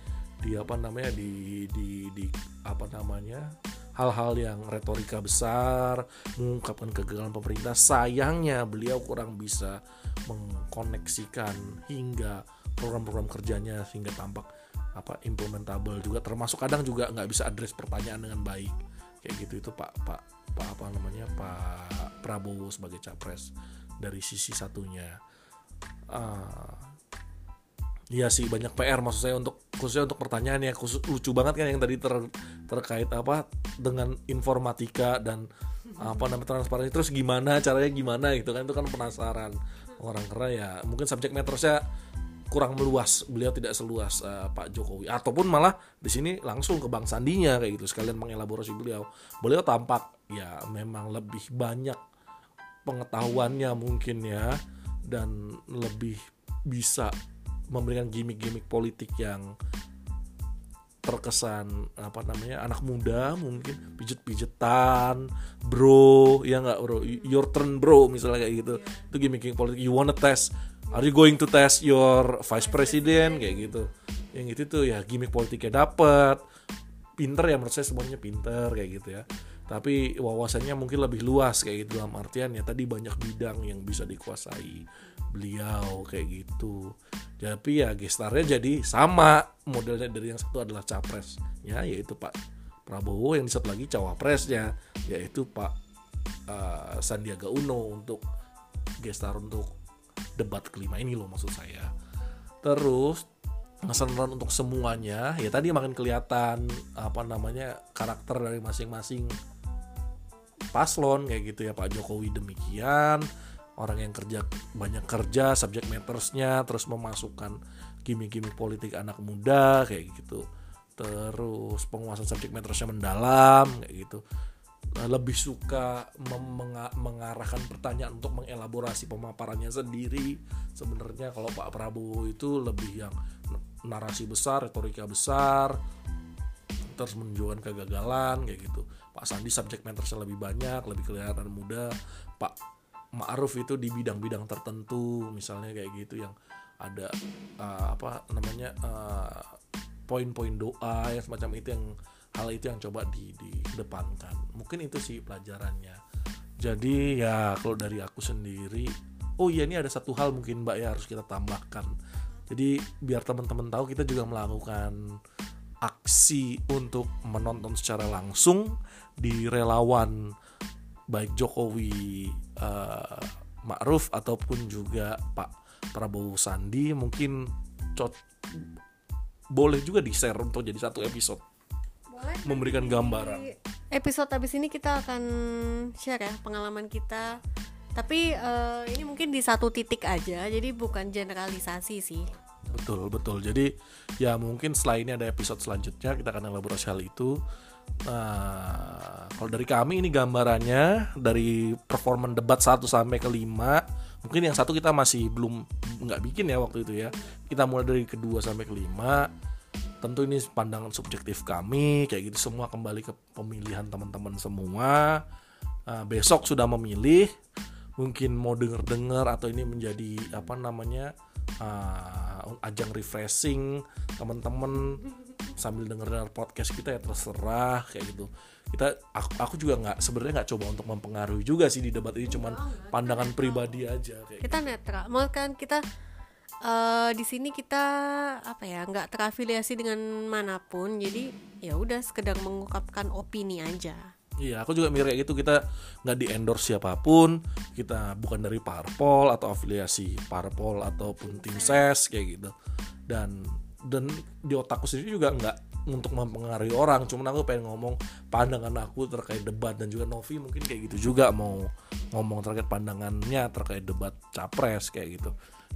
di apa namanya di di di apa namanya hal-hal yang retorika besar, mengungkapkan kegagalan pemerintah. Sayangnya beliau kurang bisa mengkoneksikan hingga program-program kerjanya sehingga tampak apa implementable juga. Termasuk kadang juga nggak bisa address pertanyaan dengan baik. Kayak gitu itu pak pak pak apa namanya pak Prabowo sebagai capres dari sisi satunya. Uh, Iya sih banyak PR maksud saya untuk khususnya untuk pertanyaan ya. Khusus lucu banget kan yang tadi ter, terkait apa dengan informatika dan apa namanya transparansi. Terus gimana caranya gimana gitu kan itu kan penasaran orang. Karena ya mungkin subjek metrosnya kurang meluas beliau tidak seluas uh, Pak Jokowi. Ataupun malah di sini langsung ke Bang Sandinya kayak gitu. Sekalian mengelaborasi beliau. Beliau tampak ya memang lebih banyak pengetahuannya mungkin ya dan lebih bisa memberikan gimmick-gimmick politik yang terkesan apa namanya anak muda mungkin pijet-pijetan bro ya nggak bro? Your turn bro misalnya kayak gitu. Yeah. itu gimmick politik. You wanna test? Are you going to test your vice president? Kayak gitu. Yang itu tuh ya gimmick politiknya dapet. Pinter ya menurut saya semuanya pinter kayak gitu ya tapi wawasannya mungkin lebih luas kayak gitu dalam artian ya tadi banyak bidang yang bisa dikuasai. Beliau kayak gitu. Tapi ya gestarnya jadi sama. Modelnya dari yang satu adalah capres ya yaitu Pak Prabowo yang satu lagi cawapresnya yaitu Pak uh, Sandiaga Uno untuk gestar untuk debat kelima ini loh maksud saya. Terus keseruan untuk semuanya ya tadi makin kelihatan apa namanya karakter dari masing-masing paslon kayak gitu ya Pak Jokowi demikian. Orang yang kerja banyak kerja subject mattersnya terus memasukkan gimmick-gimmick politik anak muda kayak gitu. Terus penguasaan subject mattersnya mendalam kayak gitu. Nah, lebih suka mengarahkan pertanyaan untuk mengelaborasi pemaparannya sendiri. Sebenarnya kalau Pak Prabowo itu lebih yang narasi besar retorika besar terus menunjukkan kegagalan kayak gitu Pak Sandi subject mattersnya lebih banyak lebih kelihatan muda. Pak Ma'ruf itu di bidang-bidang tertentu misalnya kayak gitu yang ada uh, apa namanya uh, poin-poin doa yang semacam itu yang hal itu yang coba di depankan mungkin itu sih pelajarannya. Jadi ya kalau dari aku sendiri oh iya ini ada satu hal mungkin mbak ya harus kita tambahkan. Jadi biar teman-teman tahu kita juga melakukan aksi untuk menonton secara langsung di relawan baik Jokowi uh, Ma'ruf ataupun juga Pak Prabowo Sandi mungkin cot boleh juga di share untuk jadi satu episode. Boleh, memberikan gambaran.
Episode habis ini kita akan share ya pengalaman kita. Tapi uh, ini mungkin di satu titik aja jadi bukan generalisasi sih.
Betul betul. Jadi ya mungkin setelah ini ada episode selanjutnya kita akan elaborasi hal itu nah kalau dari kami ini gambarannya dari performan debat 1 sampai ke 5 mungkin yang satu kita masih belum nggak bikin ya waktu itu ya. Kita mulai dari kedua sampai ke 5 tentu ini pandangan subjektif kami kayak gitu semua kembali ke pemilihan teman-teman semua. Uh, besok sudah memilih mungkin mau denger-dengar atau ini menjadi apa namanya uh, ajang refreshing teman-teman sambil denger podcast kita ya terserah kayak gitu kita aku, aku juga nggak sebenarnya nggak coba untuk mempengaruhi juga sih di debat ini cuman pandangan pribadi aja kayak
kita gitu. netral mau kan kita uh, di sini kita apa ya nggak terafiliasi dengan mana pun jadi ya udah sekedar mengungkapkan opini aja
Iya, aku juga mikir kayak gitu. Kita nggak di endorse siapa pun. Kita bukan dari parpol atau afiliasi parpol ataupun tim ses kayak gitu. Dan dan di otakku sendiri juga nggak untuk mempengaruhi orang. Cuman aku pengen ngomong pandangan aku terkait debat dan juga Novi mungkin kayak gitu juga mau ngomong terkait pandangannya terkait debat capres kayak gitu.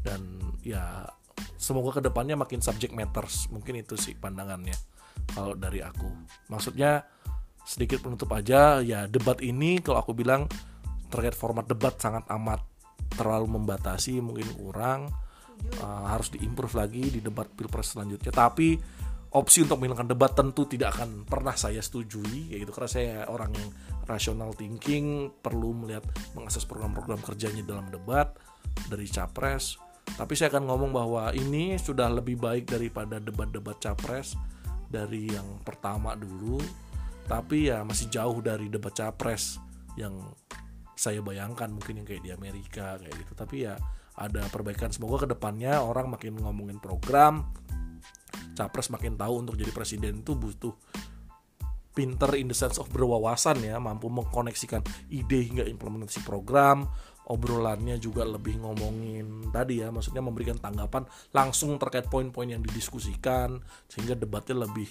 Dan ya semoga ke depannya makin subject matters. Mungkin itu sih pandangannya kalau dari aku. Maksudnya sedikit penutup aja ya debat ini kalau aku bilang terkait format debat sangat amat terlalu membatasi mungkin kurang uh, harus diimprove lagi di debat pilpres selanjutnya. Tapi opsi untuk menghilangkan debat tentu tidak akan pernah saya setujui. Ya gitu karena saya orang yang rational thinking perlu melihat mengakses program-program kerjanya dalam debat dari capres. Tapi saya akan ngomong bahwa ini sudah lebih baik daripada debat-debat capres dari yang pertama dulu. Tapi ya masih jauh dari debat capres yang saya bayangkan mungkin yang kayak di Amerika kayak gitu. Tapi ya ada perbaikan semoga ke depannya orang makin ngomongin program capres makin tahu untuk jadi presiden itu butuh pinter in the sense of berwawasan ya mampu mengkoneksikan ide hingga implementasi program obrolannya juga lebih ngomongin tadi ya maksudnya memberikan tanggapan langsung terkait poin-poin yang didiskusikan sehingga debatnya lebih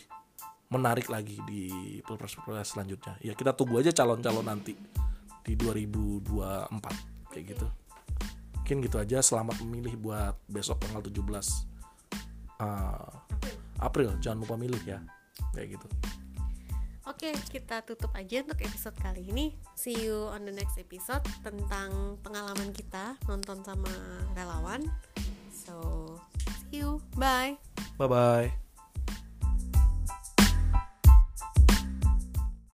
menarik lagi di pilpres-pilpres selanjutnya. Ya kita tunggu aja calon-calon nanti di 2024 kayak gitu. Mungkin gitu aja. Selamat memilih buat besok tanggal 17 uh, April. Jangan lupa milih ya. Kayak gitu.
Oke, kita tutup aja untuk episode kali ini. See you on the next episode tentang pengalaman kita nonton sama relawan. So, see you. Bye.
Bye bye.